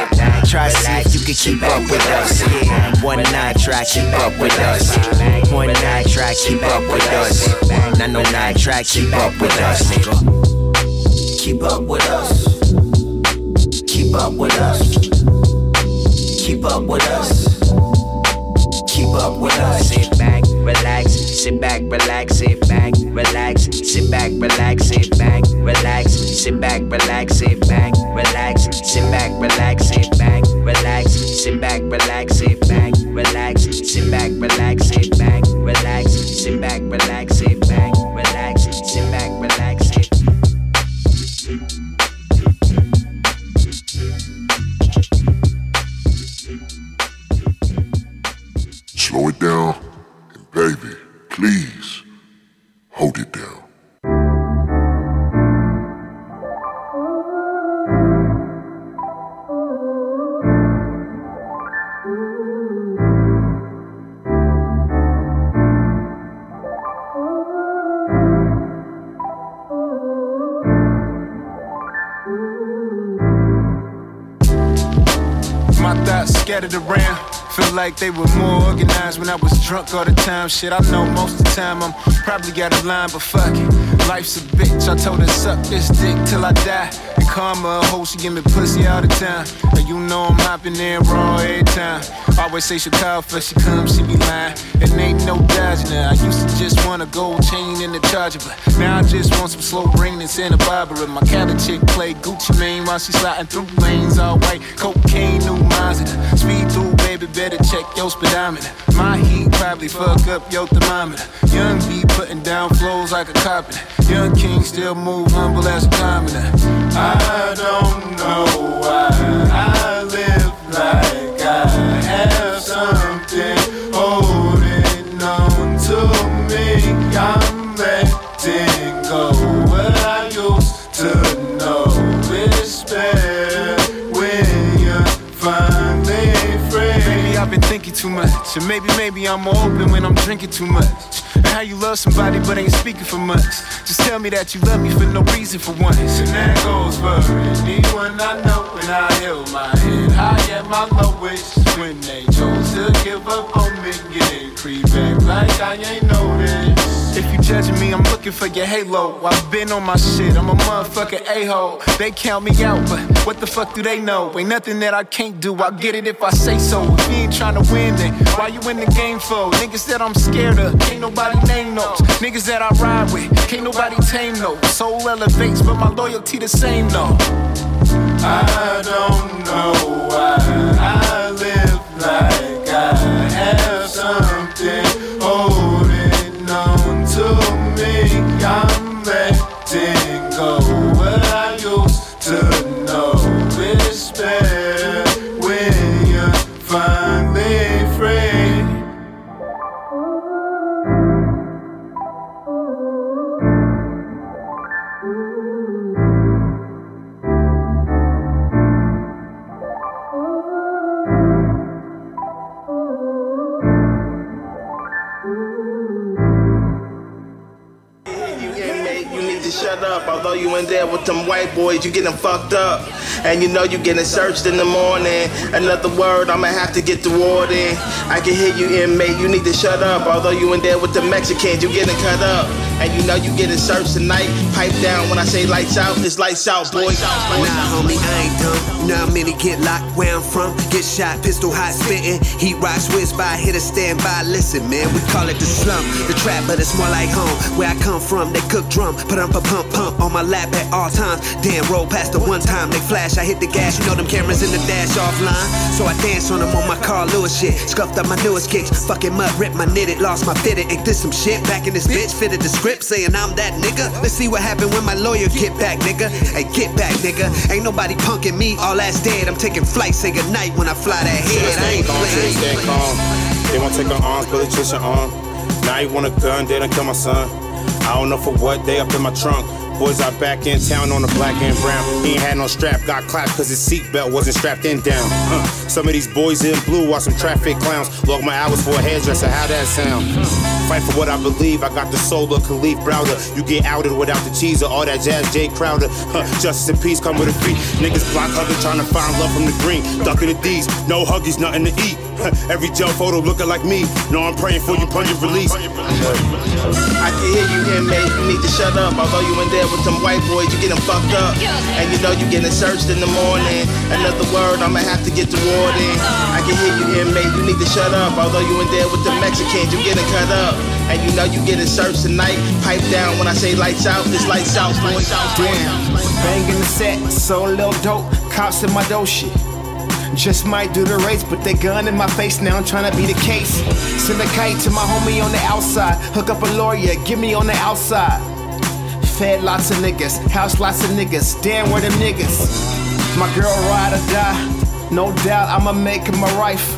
Try see if you can keep up with us. One night try keep up with us. One night try keep up with us. Nah, no night try keep up with us, nigga. Keep up with us. Keep up with us. keep up with us. Up with us. Sit back, relax, sit back, relax, sit back, relax, sit back, relax, sit back, relax, sit back, relax, sit back, relax, sit back, relax, sit back, relax, sit back, relax, sit back, relax, sit back, relax, sit back, relax, sit back, relax, sit back, Slow it down, and baby, please hold it down. My thoughts scattered around. Like they were more organized when I was drunk all the time. Shit, I know most of the time I'm probably out of line, but fuck it. Life's a bitch. I told her suck this dick till I die. And karma a hoe, she give me pussy all the time. And you know I'm hopping in raw every time. Always say she call for she come, she be lying. And ain't no dodging her. I used to just want a gold chain in the charger, but now I just want some slow brain and Santa Barbara. My Cali chick play Gucci Mane while she sliding through lanes all white. Cocaine, new Mazda. Speed through, baby, better check your speedometer. My heat probably fuck up your thermometer. Young B putting down flows like a carpenter. Young King still move humble as a commoner. I don't know why I live like I have something too much, and maybe, maybe I'm open when I'm drinking too much. And how you love somebody but ain't speaking for much. Just tell me that you love me for no reason for once. And that goes for anyone I know when I held my head high at my lowest. When they chose to give up on me, get creep back like I ain't noticed. Judging me, I'm looking for your halo. I've been on my shit, I'm a motherfucking a-hole. They count me out, but what the fuck do they know? Ain't nothing that I can't do, I'll get it if I say so. If you ain't trying to win, then why you in the game for? Niggas that I'm scared of, can't nobody name those. Niggas that I ride with, can't nobody tame those. Soul elevates, but my loyalty the same though. I don't know why I live like I have something you in there with them white boys, you getting fucked up. And you know you getting searched in the morning. Another word, I'ma have to get the warden. I can hear you, inmate. You need to shut up. Although you in there with the Mexicans, you getting cut up. And you know you getting searched tonight. Pipe down when I say lights out, it's lights out, boys. Nah, homie, I ain't dumb. How many get locked where I'm from? Get shot, pistol hot spitting. Heat rock, switch by, hit a stand by. Listen, man, we call it the slum. The trap, but it's more like home. Where I come from, they cook drum. Put up a pump, pump on my lap at all times. Damn, roll past the one time they flash. I hit the gas, you know them cameras in the dash offline. So I dance on them on my Carl Lewis shit. Scuffed up my newest kicks. Fucking mud, ripped my knitted, lost my fitted. Ain't this some shit? Back in this bitch, fitted the script saying I'm that nigga. Let's see what happened when my lawyer get back, nigga. Hey, get back, nigga. Ain't nobody punking me, all that's dead. I'm taking flight, say goodnight when I fly that head. I ain't playing. They won't take her arms, but Patricia on. Now you want a gun, they done kill my son. I don't know for what, they up in my trunk. Boys are back in town on the black and brown. He ain't had no strap, got clapped cause his seatbelt wasn't strapped in down. Huh. Some of these boys in blue are some traffic clowns. Log my hours for a hairdresser, how that sound? Fight for what I believe, I got the soul of Kalief Browder. You get outed without the cheese or all that jazz Jay Crowder. Huh. Justice and peace come with a fee. Niggas block hugging, trying to find love from the green. Ducking the D's, no huggies, nothing to eat. Every jail photo looking like me. No, I'm praying for you, pungent release. I can hear you, inmate. You need to shut up. Although you in there with them white boys, you getting fucked up. And you know you getting searched in the morning. Another word, I'ma have to get the warden. I can hear you, inmate. You need to shut up. Although you in there with the Mexicans, you getting cut up. And you know you getting searched tonight. Pipe down when I say lights out. It's lights out, boys. Damn, banging the set, so little dope. Cops in my dough shit. Just might do the race, put their gun in my face now. I'm trying to be the case. Send a kite to my homie on the outside. Hook up a lawyer, give me on the outside. Fed lots of niggas, house lots of niggas. Damn, where them niggas? My girl ride or die. No doubt I'ma make her my wife.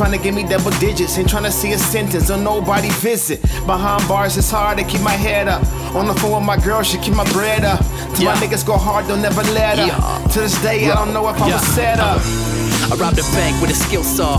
Trying to give me double digits, ain't trying to see a sentence or nobody visit. Behind bars, it's hard to keep my head up. On the phone with my girl, she keep my bread up. Till my niggas go hard, they'll never let up. To this day, I don't know if I'm was set up. Uh-huh. I robbed a bank with a skill saw.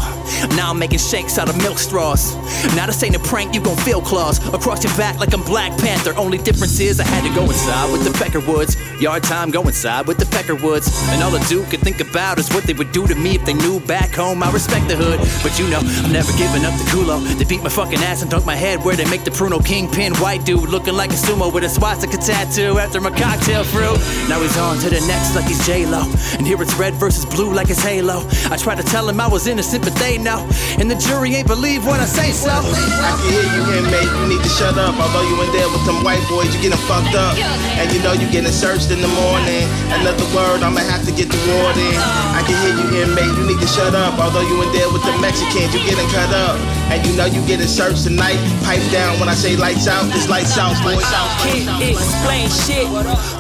Now I'm making shakes out of milk straws. Now this ain't a prank, you gon' feel claws across your back like I'm Black Panther. Only difference is I had to go inside with the Peckerwoods. Yard time, go inside with the Peckerwoods. And all a dude could think about is what they would do to me if they knew back home. I respect the hood, but you know I'm never giving up the culo. They beat my fucking ass and dunk my head where they make the Pruno Kingpin white dude looking like a sumo with a swastika tattoo after my cocktail fruit. Now he's on to the next like he's J Lo, and here it's red versus blue like it's Halo. I tried to tell him I was innocent, but they know, and the jury ain't believe when I say so. I can hear you, inmate. You need to shut up. Although you in there with them white boys, you getting fucked up. And you know you getting searched in the morning. Another word, I'ma have to get the warden. I can hear you, inmate. You need to shut up. Although you in there with the Mexicans, you getting cut up. And you know you getting searched tonight. Pipe down when I say lights out. This lights out, boys. Can't explain shit.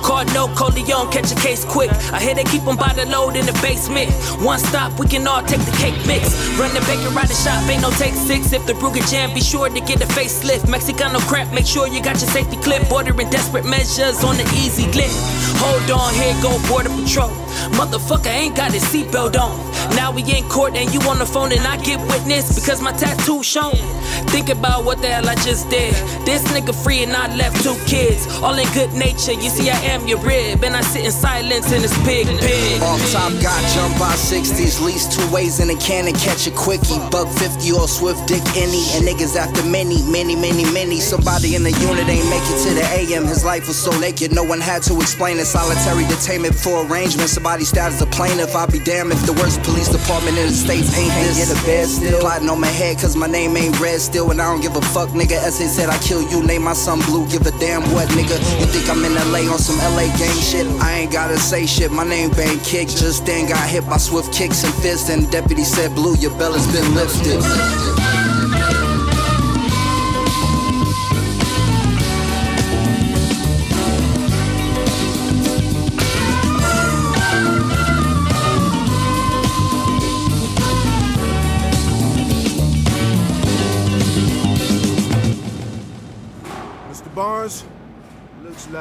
Caught no Corleone, catch a case quick. I hear they keep 'em by the load in the basement. One stop, we can all take the cake mix. Run the baker right the shop, ain't no take six. If the Ruger jam, be sure to get a facelift. Mexicano crap, make sure you got your safety clip. Ordering desperate measures on the easy glip. Hold on, here go border patrol. Motherfucker ain't got his seatbelt on. Now we in court and you on the phone and I get witness because my tattoo shown. Think about what the hell I just did. This nigga free and I left two kids. All in good nature, you see I am your rib. And I sit in silence in this big pig. Off top, got jump by 60s. Least two ways in a cannon, catch a quickie. Buck 50 or swift dick any. And niggas after many, many, many, many. Somebody in the unit ain't make it to the AM. His life was so naked, no one had to explain it. Solitary detainment for arrangement. Somebody stabbed as a plaintiff. I'll be damned if the worst police department in the states ain't this. Get a bed still. Plotting on my head, cause my name ain't red still. And I don't give a fuck, nigga. Essay said I kill you, name my son blue. Give a damn what, nigga. You think I'm in LA on some LA gang shit? I ain't gotta say shit. My name bang kick. Just then got hit by swift kicks and fists. And deputy said, Blue, your bell has been lifted.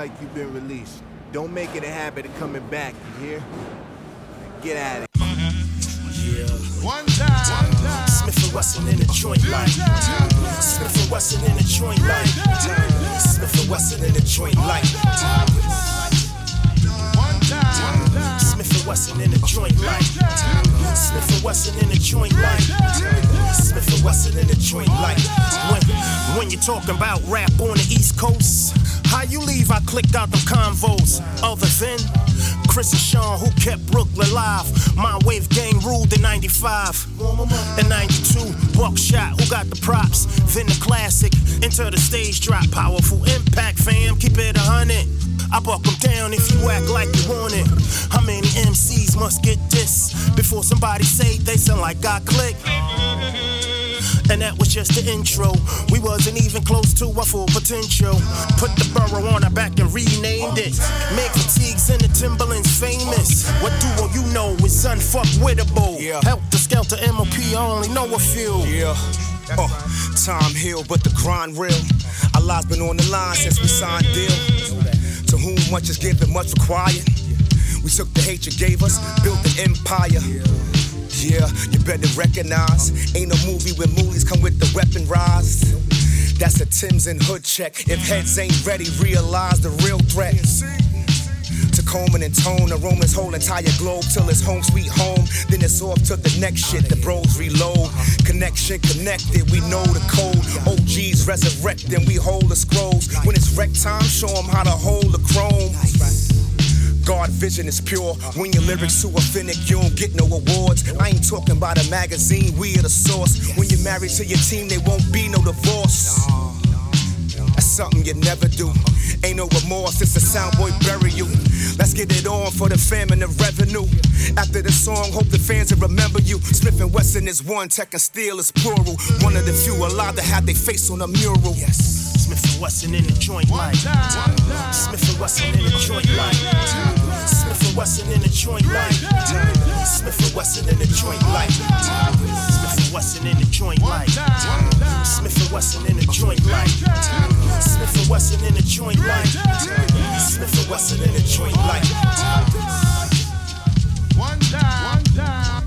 Like you've been released. Don't make it a habit of coming back, you hear? Get at it. Yeah. One time. One time. Smith and Wesson in a joint light. Smith and Wesson in a joint light. Smith and Wesson in a joint light. Smith and Wesson in a joint light. Smith and Wesson in a joint light. Smith and Wesson in a joint light. When, when you're talking about rap on the East Coast, how you leave? I clicked out them convos. Other than Chris and Sean, who kept Brooklyn live. My wave gang ruled in 95. In 92, Buckshot, who got the props. Then the classic, into the stage drop. Powerful impact, fam, keep it a hundred. I buck them down if you act like you want it. How many MCs must get this before somebody say they sound like God click? And that was just the intro. We wasn't even close to our full potential. Put the borough on our back and renamed it. Make fatigues and the Timberlands famous. What duo you know is unfuckwittable. Yeah. Heltah Skeltah MOP, I only know a few. Yeah. Oh, time healed, but the grind real. Our lives been on the line since we signed deal. To whom much is given, much required. We took the hate you gave us, built an empire. Yeah, you better recognize. Ain't no movie where movies come with the weapon rise. That's a Tim's and Hood check. If heads ain't ready, realize the real threat. To and tone. A Roman's whole entire globe till it's home sweet home. Then it's off to the next shit. The bros reload. Connection connected, we know the code. OGs resurrect and we hold the scrolls. When it's wreck time, show them how to hold the chrome. God vision is pure. When your lyrics too authentic, you don't get no awards. I ain't talking about a magazine, we are the source. When you're married to your team, they won't be no divorce. That's something you never do. Ain't no remorse, it's a soundboy bury you. Let's get it on for the fam and the revenue. After the song, hope the fans will remember you. Smith and Wesson is one, Tek and Steele is plural. One of the few allowed to have their face on a mural. Yes. Smith and Wesson in the joint light. Smith and Wesson in the joint light. Smith and Wesson in the joint light. Smith and Wesson in the joint light. And Wesson in the joint light. Uh, Smith and Wesson in the joint light. Uh, Smith and Wesson in the joint light. Uh, Smith and Wesson in the joint light. One time. One time.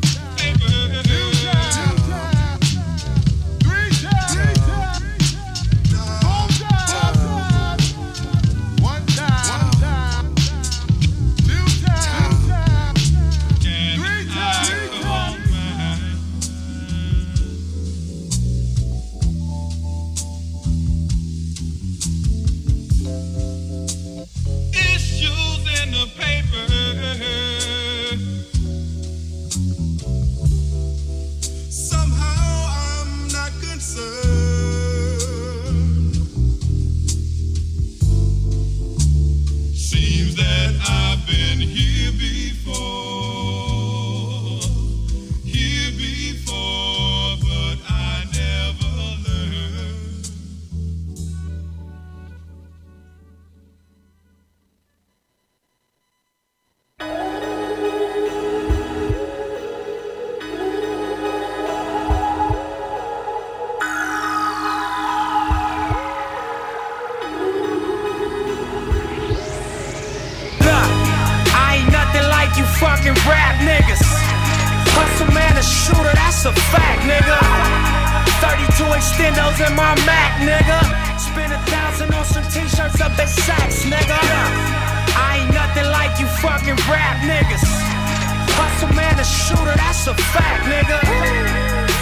A shooter, that's a fact, nigga.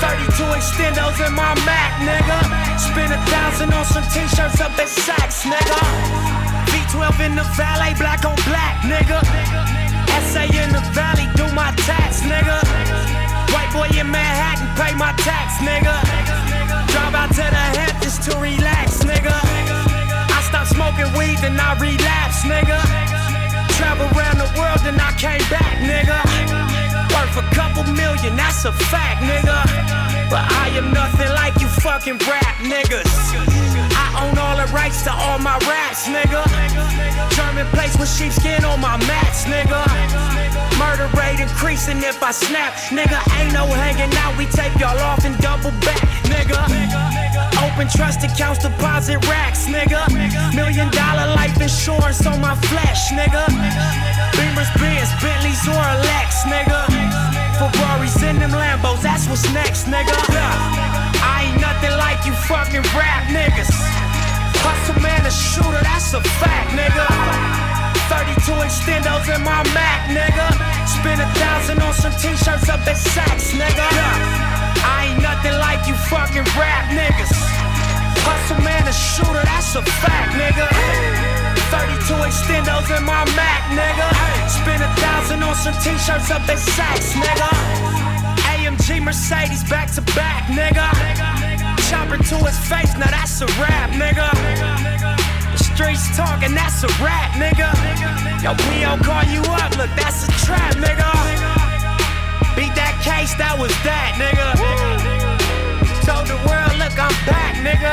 32 extendos in my Mac, nigga. Spend a thousand on some t-shirts up at Saks, nigga. V12 in the valet, black on black, nigga. SA in the valley, do my tax, nigga. White boy in Manhattan, pay my tax, nigga. Drive out to the Hamptons to relax, nigga. I stop smoking weed, then I relapsed, nigga. Travel around the world, then I came back, nigga. Worth a couple million, that's a fact, nigga. But I am nothing like you fucking rap niggas. I own all the rights to all my raps, nigga. German place with sheepskin on my mats, nigga. Murder rate increasing if I snap, nigga. Ain't no hanging out, we tape y'all off and double back, nigga. Open trust accounts, deposit racks, nigga. Million dollar life insurance on my flesh, nigga. Beamers, Benz, Bentleys, or Lex, nigga. What's next, nigga. I ain't nothing like you fucking rap niggas. Hustle man, a shooter, that's a fact, nigga. 32 extendos in my Mac, nigga. Spend a thousand on some t-shirts up at Saks, nigga. I ain't nothing like you fucking rap niggas. Hustle man, a shooter, that's a fact, nigga. 32 extendos in my Mac, nigga. Spend a thousand on some t-shirts up at Saks, nigga. AMG Mercedes back to back, nigga. Chopper to his face, now that's a rap, nigga. The streets talking, that's a rap, nigga. Yo, P.O. call you up, look, that's a trap, nigga. Beat that case, that was that, nigga. Told the world, look, I'm back, nigga.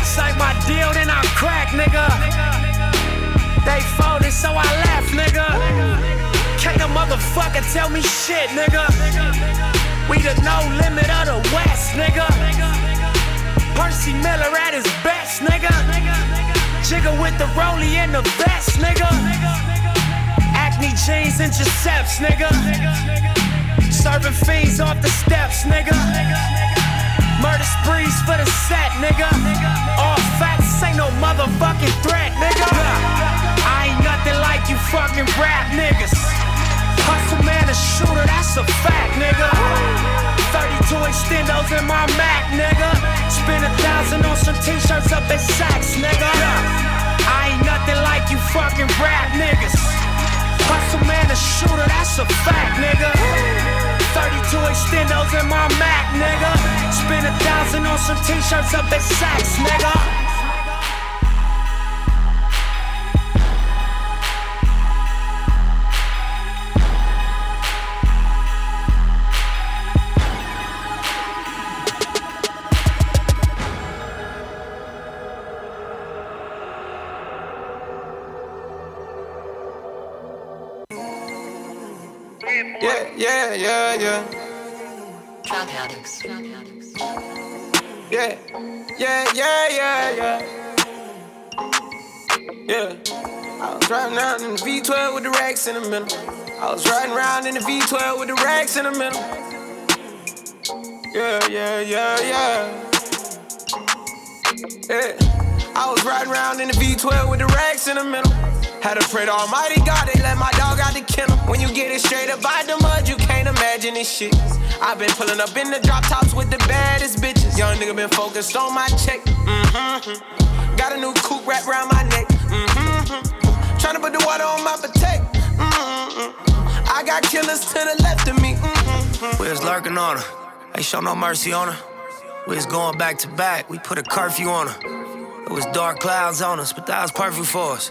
Signed my deal, then I crack, nigga. They folded, so I left, nigga. Can't a motherfucker tell me shit, nigga. We the no limit of the West, nigga. Percy Miller at his best, nigga. Jigger with the rollie and the vest, nigga. Acne jeans and Giuseppe's, nigga. Serving fiends off the steps, nigga. Murder sprees for the set, nigga. All facts ain't no motherfucking threat, nigga. I ain't nothing like you fucking rap niggas. Hustle man, a shooter, that's a fact, nigga. 32 extendos in my Mac, nigga. Spend a thousand on some t-shirts up at Saks, nigga. I ain't nothing like you fucking rap niggas. Hustle man, a shooter, that's a fact, nigga. 32 extendos in my Mac, nigga. Spend a thousand on some t-shirts up at Saks, nigga. Yeah, yeah, yeah. Drug addicts. Yeah, yeah, yeah, yeah, yeah. Yeah. I was riding around in the V12 with the racks in the middle. I was riding around in the V12 with the racks in the middle. Yeah, yeah, yeah, yeah. Yeah. I was riding around in the V12 with the racks in the middle. Had to pray to Almighty God, they let my dog out the kennel. When you get it straight up by the mud, you can't imagine this shit. I've been pulling up in the drop tops with the baddest bitches. Young nigga been focused on my check. Mm-hmm. Got a new coupe wrapped around my neck. Mm-hmm. Trying to put the water on my potato. Mm-hmm. I got killers to the left of me. Mm-hmm. We was lurking on her. Ain't show no mercy on her. We was going back to back. We put a curfew on her. It was dark clouds on us, but that was perfect for us.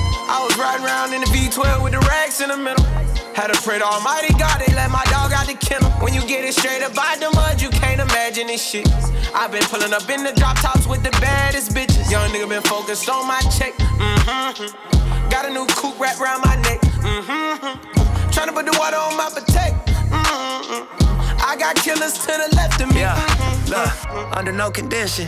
I was riding around in the V12 with the racks in the middle. Had to pray to Almighty God, they let my dog out the kennel. When you get it straight up by the mud, you can't imagine this shit. I've been pulling up in the drop tops with the baddest bitches. Young nigga been focused on my check. Mm-hmm. Got a new coupe wrapped around my neck. Mm-hmm. Trying to put the water on my potato. Mm-hmm. I got killers to the left of me. Yeah, look, under no condition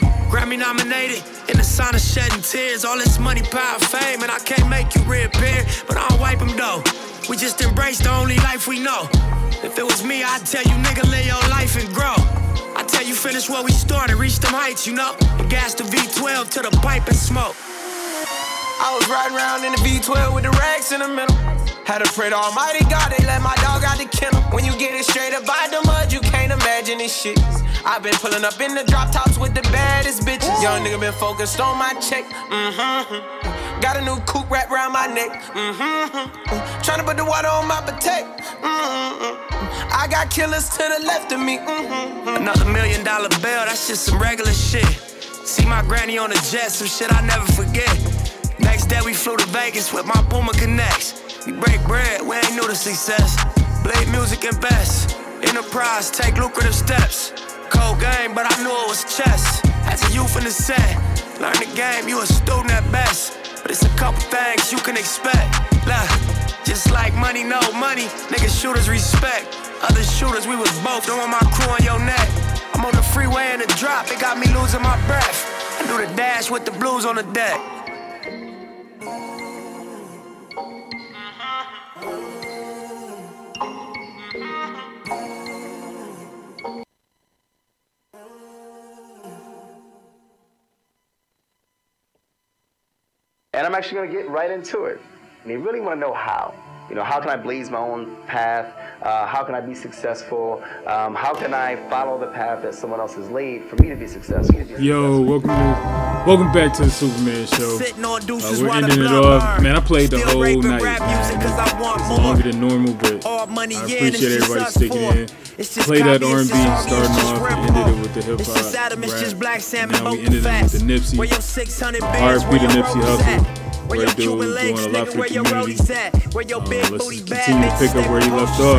Grammy nominated, in the sign of shedding tears. All this money, power, fame, and I can't make you reappear, but I'll wipe them though. We just embrace the only life we know. If it was me, I'd tell you, nigga, live your life and grow. I tell you, finish where we started, reach them heights, you know. And gas the V12 to the pipe and smoke. I was riding around in the V12 with the racks in the middle. Had to pray to Almighty God, they let my dog out the kennel. When you get it straight up by the mud, you can't imagine this shit. I've been pulling up in the drop tops with the baddest bitches. Young nigga been focused on my check. Mm-hmm. Got a new coupe wrapped around my neck. Mm-hmm. Trying to put the water on my potato. Mm-hmm. I got killers to the left of me. Mm-hmm. Another million dollar bill, that's just some regular shit. See my granny on the jet, some shit I never forget. Next day we flew to Vegas with my Puma Connects. We break bread, we ain't new to success. Blade music and best. Enterprise, take lucrative steps. Cold game, but I knew it was chess. As a youth in the set, learn the game, you a student at best. But it's a couple things you can expect. Look, just like money, no money, niggas shooters respect. Other shooters, we was both, want my crew on your neck. I'm on the freeway in the drop, it got me losing my breath. I do the dash with the blues on the deck. And I'm actually going to get right into it. And you really want to know how. You know, how can I blaze my own path? Uh, how can I be successful? Um, how can I follow the path that someone else has laid for me to be successful? Yo, welcome to Welcome back to the Superman Show. Uh, we're ending it off. Man, I played the whole night. Man. It's longer than normal, but I appreciate everybody sticking in. Played that R&B starting off and ended it with the hip hop. Now we ended it with the Nipsey. RP to Nipsey Hussle. Great dude, doing a lot for the community. Uh, let's just continue to pick up where he left off.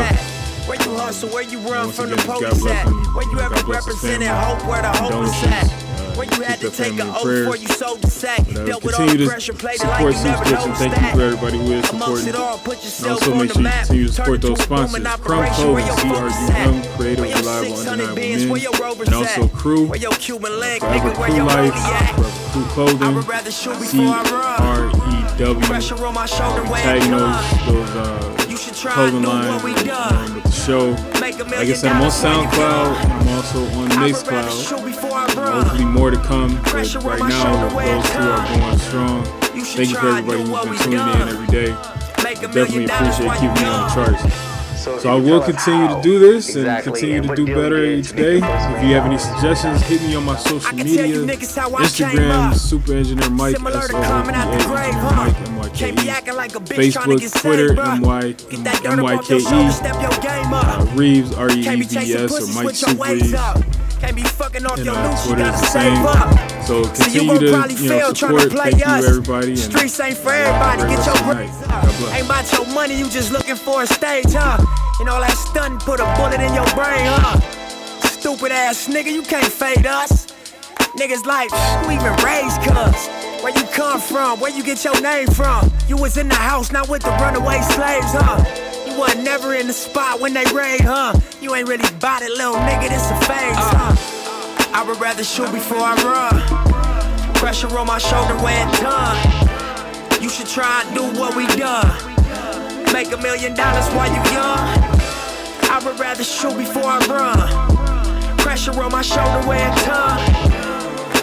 Where you hustle, where you run Once from again, the police at? Where you ever represented hope where the hope is at? Where you had to take an oath before you sold the sack. Uh, Dealt with all continue the to pressure, played it like you never know Thank you for everybody who is supporting. it all, put And also on make sure you continue to support those sponsors. Operation Clothing, where CRUM. Creative Reliable 600 Undeniable Men, and also? Crew, Where your Cuban link, Forever Crew Life, rollie at? Forever Crew Clothing, rather shoot before I run. C-R-E-W, Pressure on my shoulder, where tag those, those uh, You should try clothing and do lines what we um, done. with the show. Like I said, I'm on dollars when you SoundCloud, I'm also on Mixcloud. shoot before I run. Hopefully more to come, but right now those two are going strong. Thank you for everybody who's been tuning in every day. Definitely appreciate keeping me on the charts. So, So I will continue to do this and continue to do better each day. If you have any suggestions, hit me on my social media. Instagram, Soopa Engineer Myk, S O O P A Engineer Myk, M Y K. Facebook, Twitter, M Y M Y K E. Uh, Reeves, R E E V S, or Mike Soup Reeves. Can't be fucking off And your uh, loose, you Twitter is gotta the save same. up. So So you continue gon' to probably you know fail tryna support. play Thank you us. everybody. And Streets ain't for everybody. have a Get great your rest of the grades night. up. God. Ain't about your money, you just looking for a stage, huh? You all that stunt put a bullet in your brain, huh? Stupid ass nigga, you can't fade us. Niggas like, we even raised cuz? Where you come from? Where you get your name from? You was in the house, not with the runaway slaves, huh? You wasn't never in the spot when they raid, huh? You ain't really bought it, little nigga, this a phase, huh? I would rather shoot before I run. Pressure on my shoulder it done. You should try and do what we done. Make a million dollars while you young. I would rather shoot before I run. Pressure on my shoulder where it done.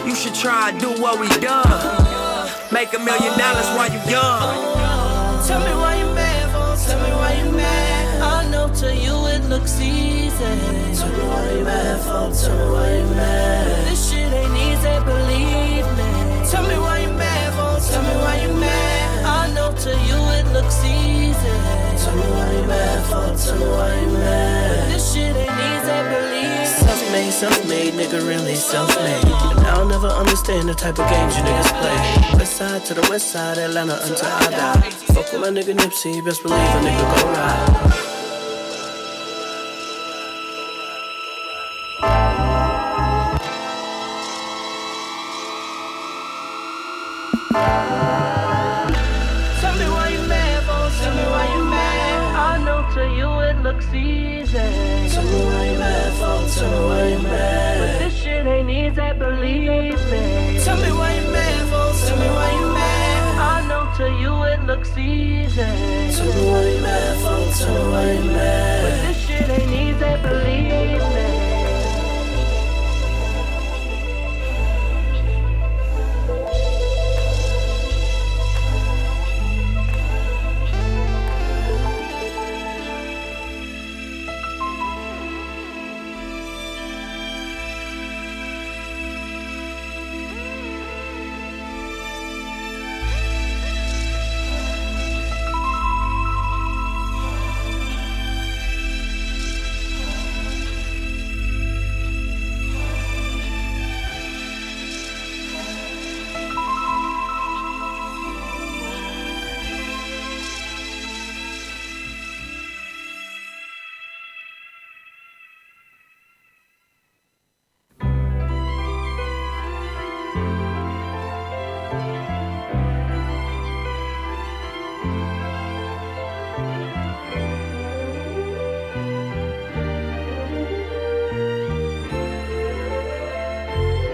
You should try and do what we done. Make a million dollars while you young. Tell me why you mad, for? Tell me why you mad. I know to you it looks easy. Tell me why you mad, for? Tell me why you mad. This Tell me why you mad? Tell me why you mad. This shit ain't easy, believe. Self-made, self-made, nigga really self-made. And I'll never understand the type of games you niggas play. West side to the west side, Atlanta until I die. Fuck with my nigga Nipsey, best believe a nigga gon' ride. Tell me why you mad? Tell me why you mad. But this shit ain't easy, believe me. Tell me why you mad? Tell me why you mad. I know to you it looks easy. Tell me why you mad? Tell me why you mad. But this shit ain't easy, believe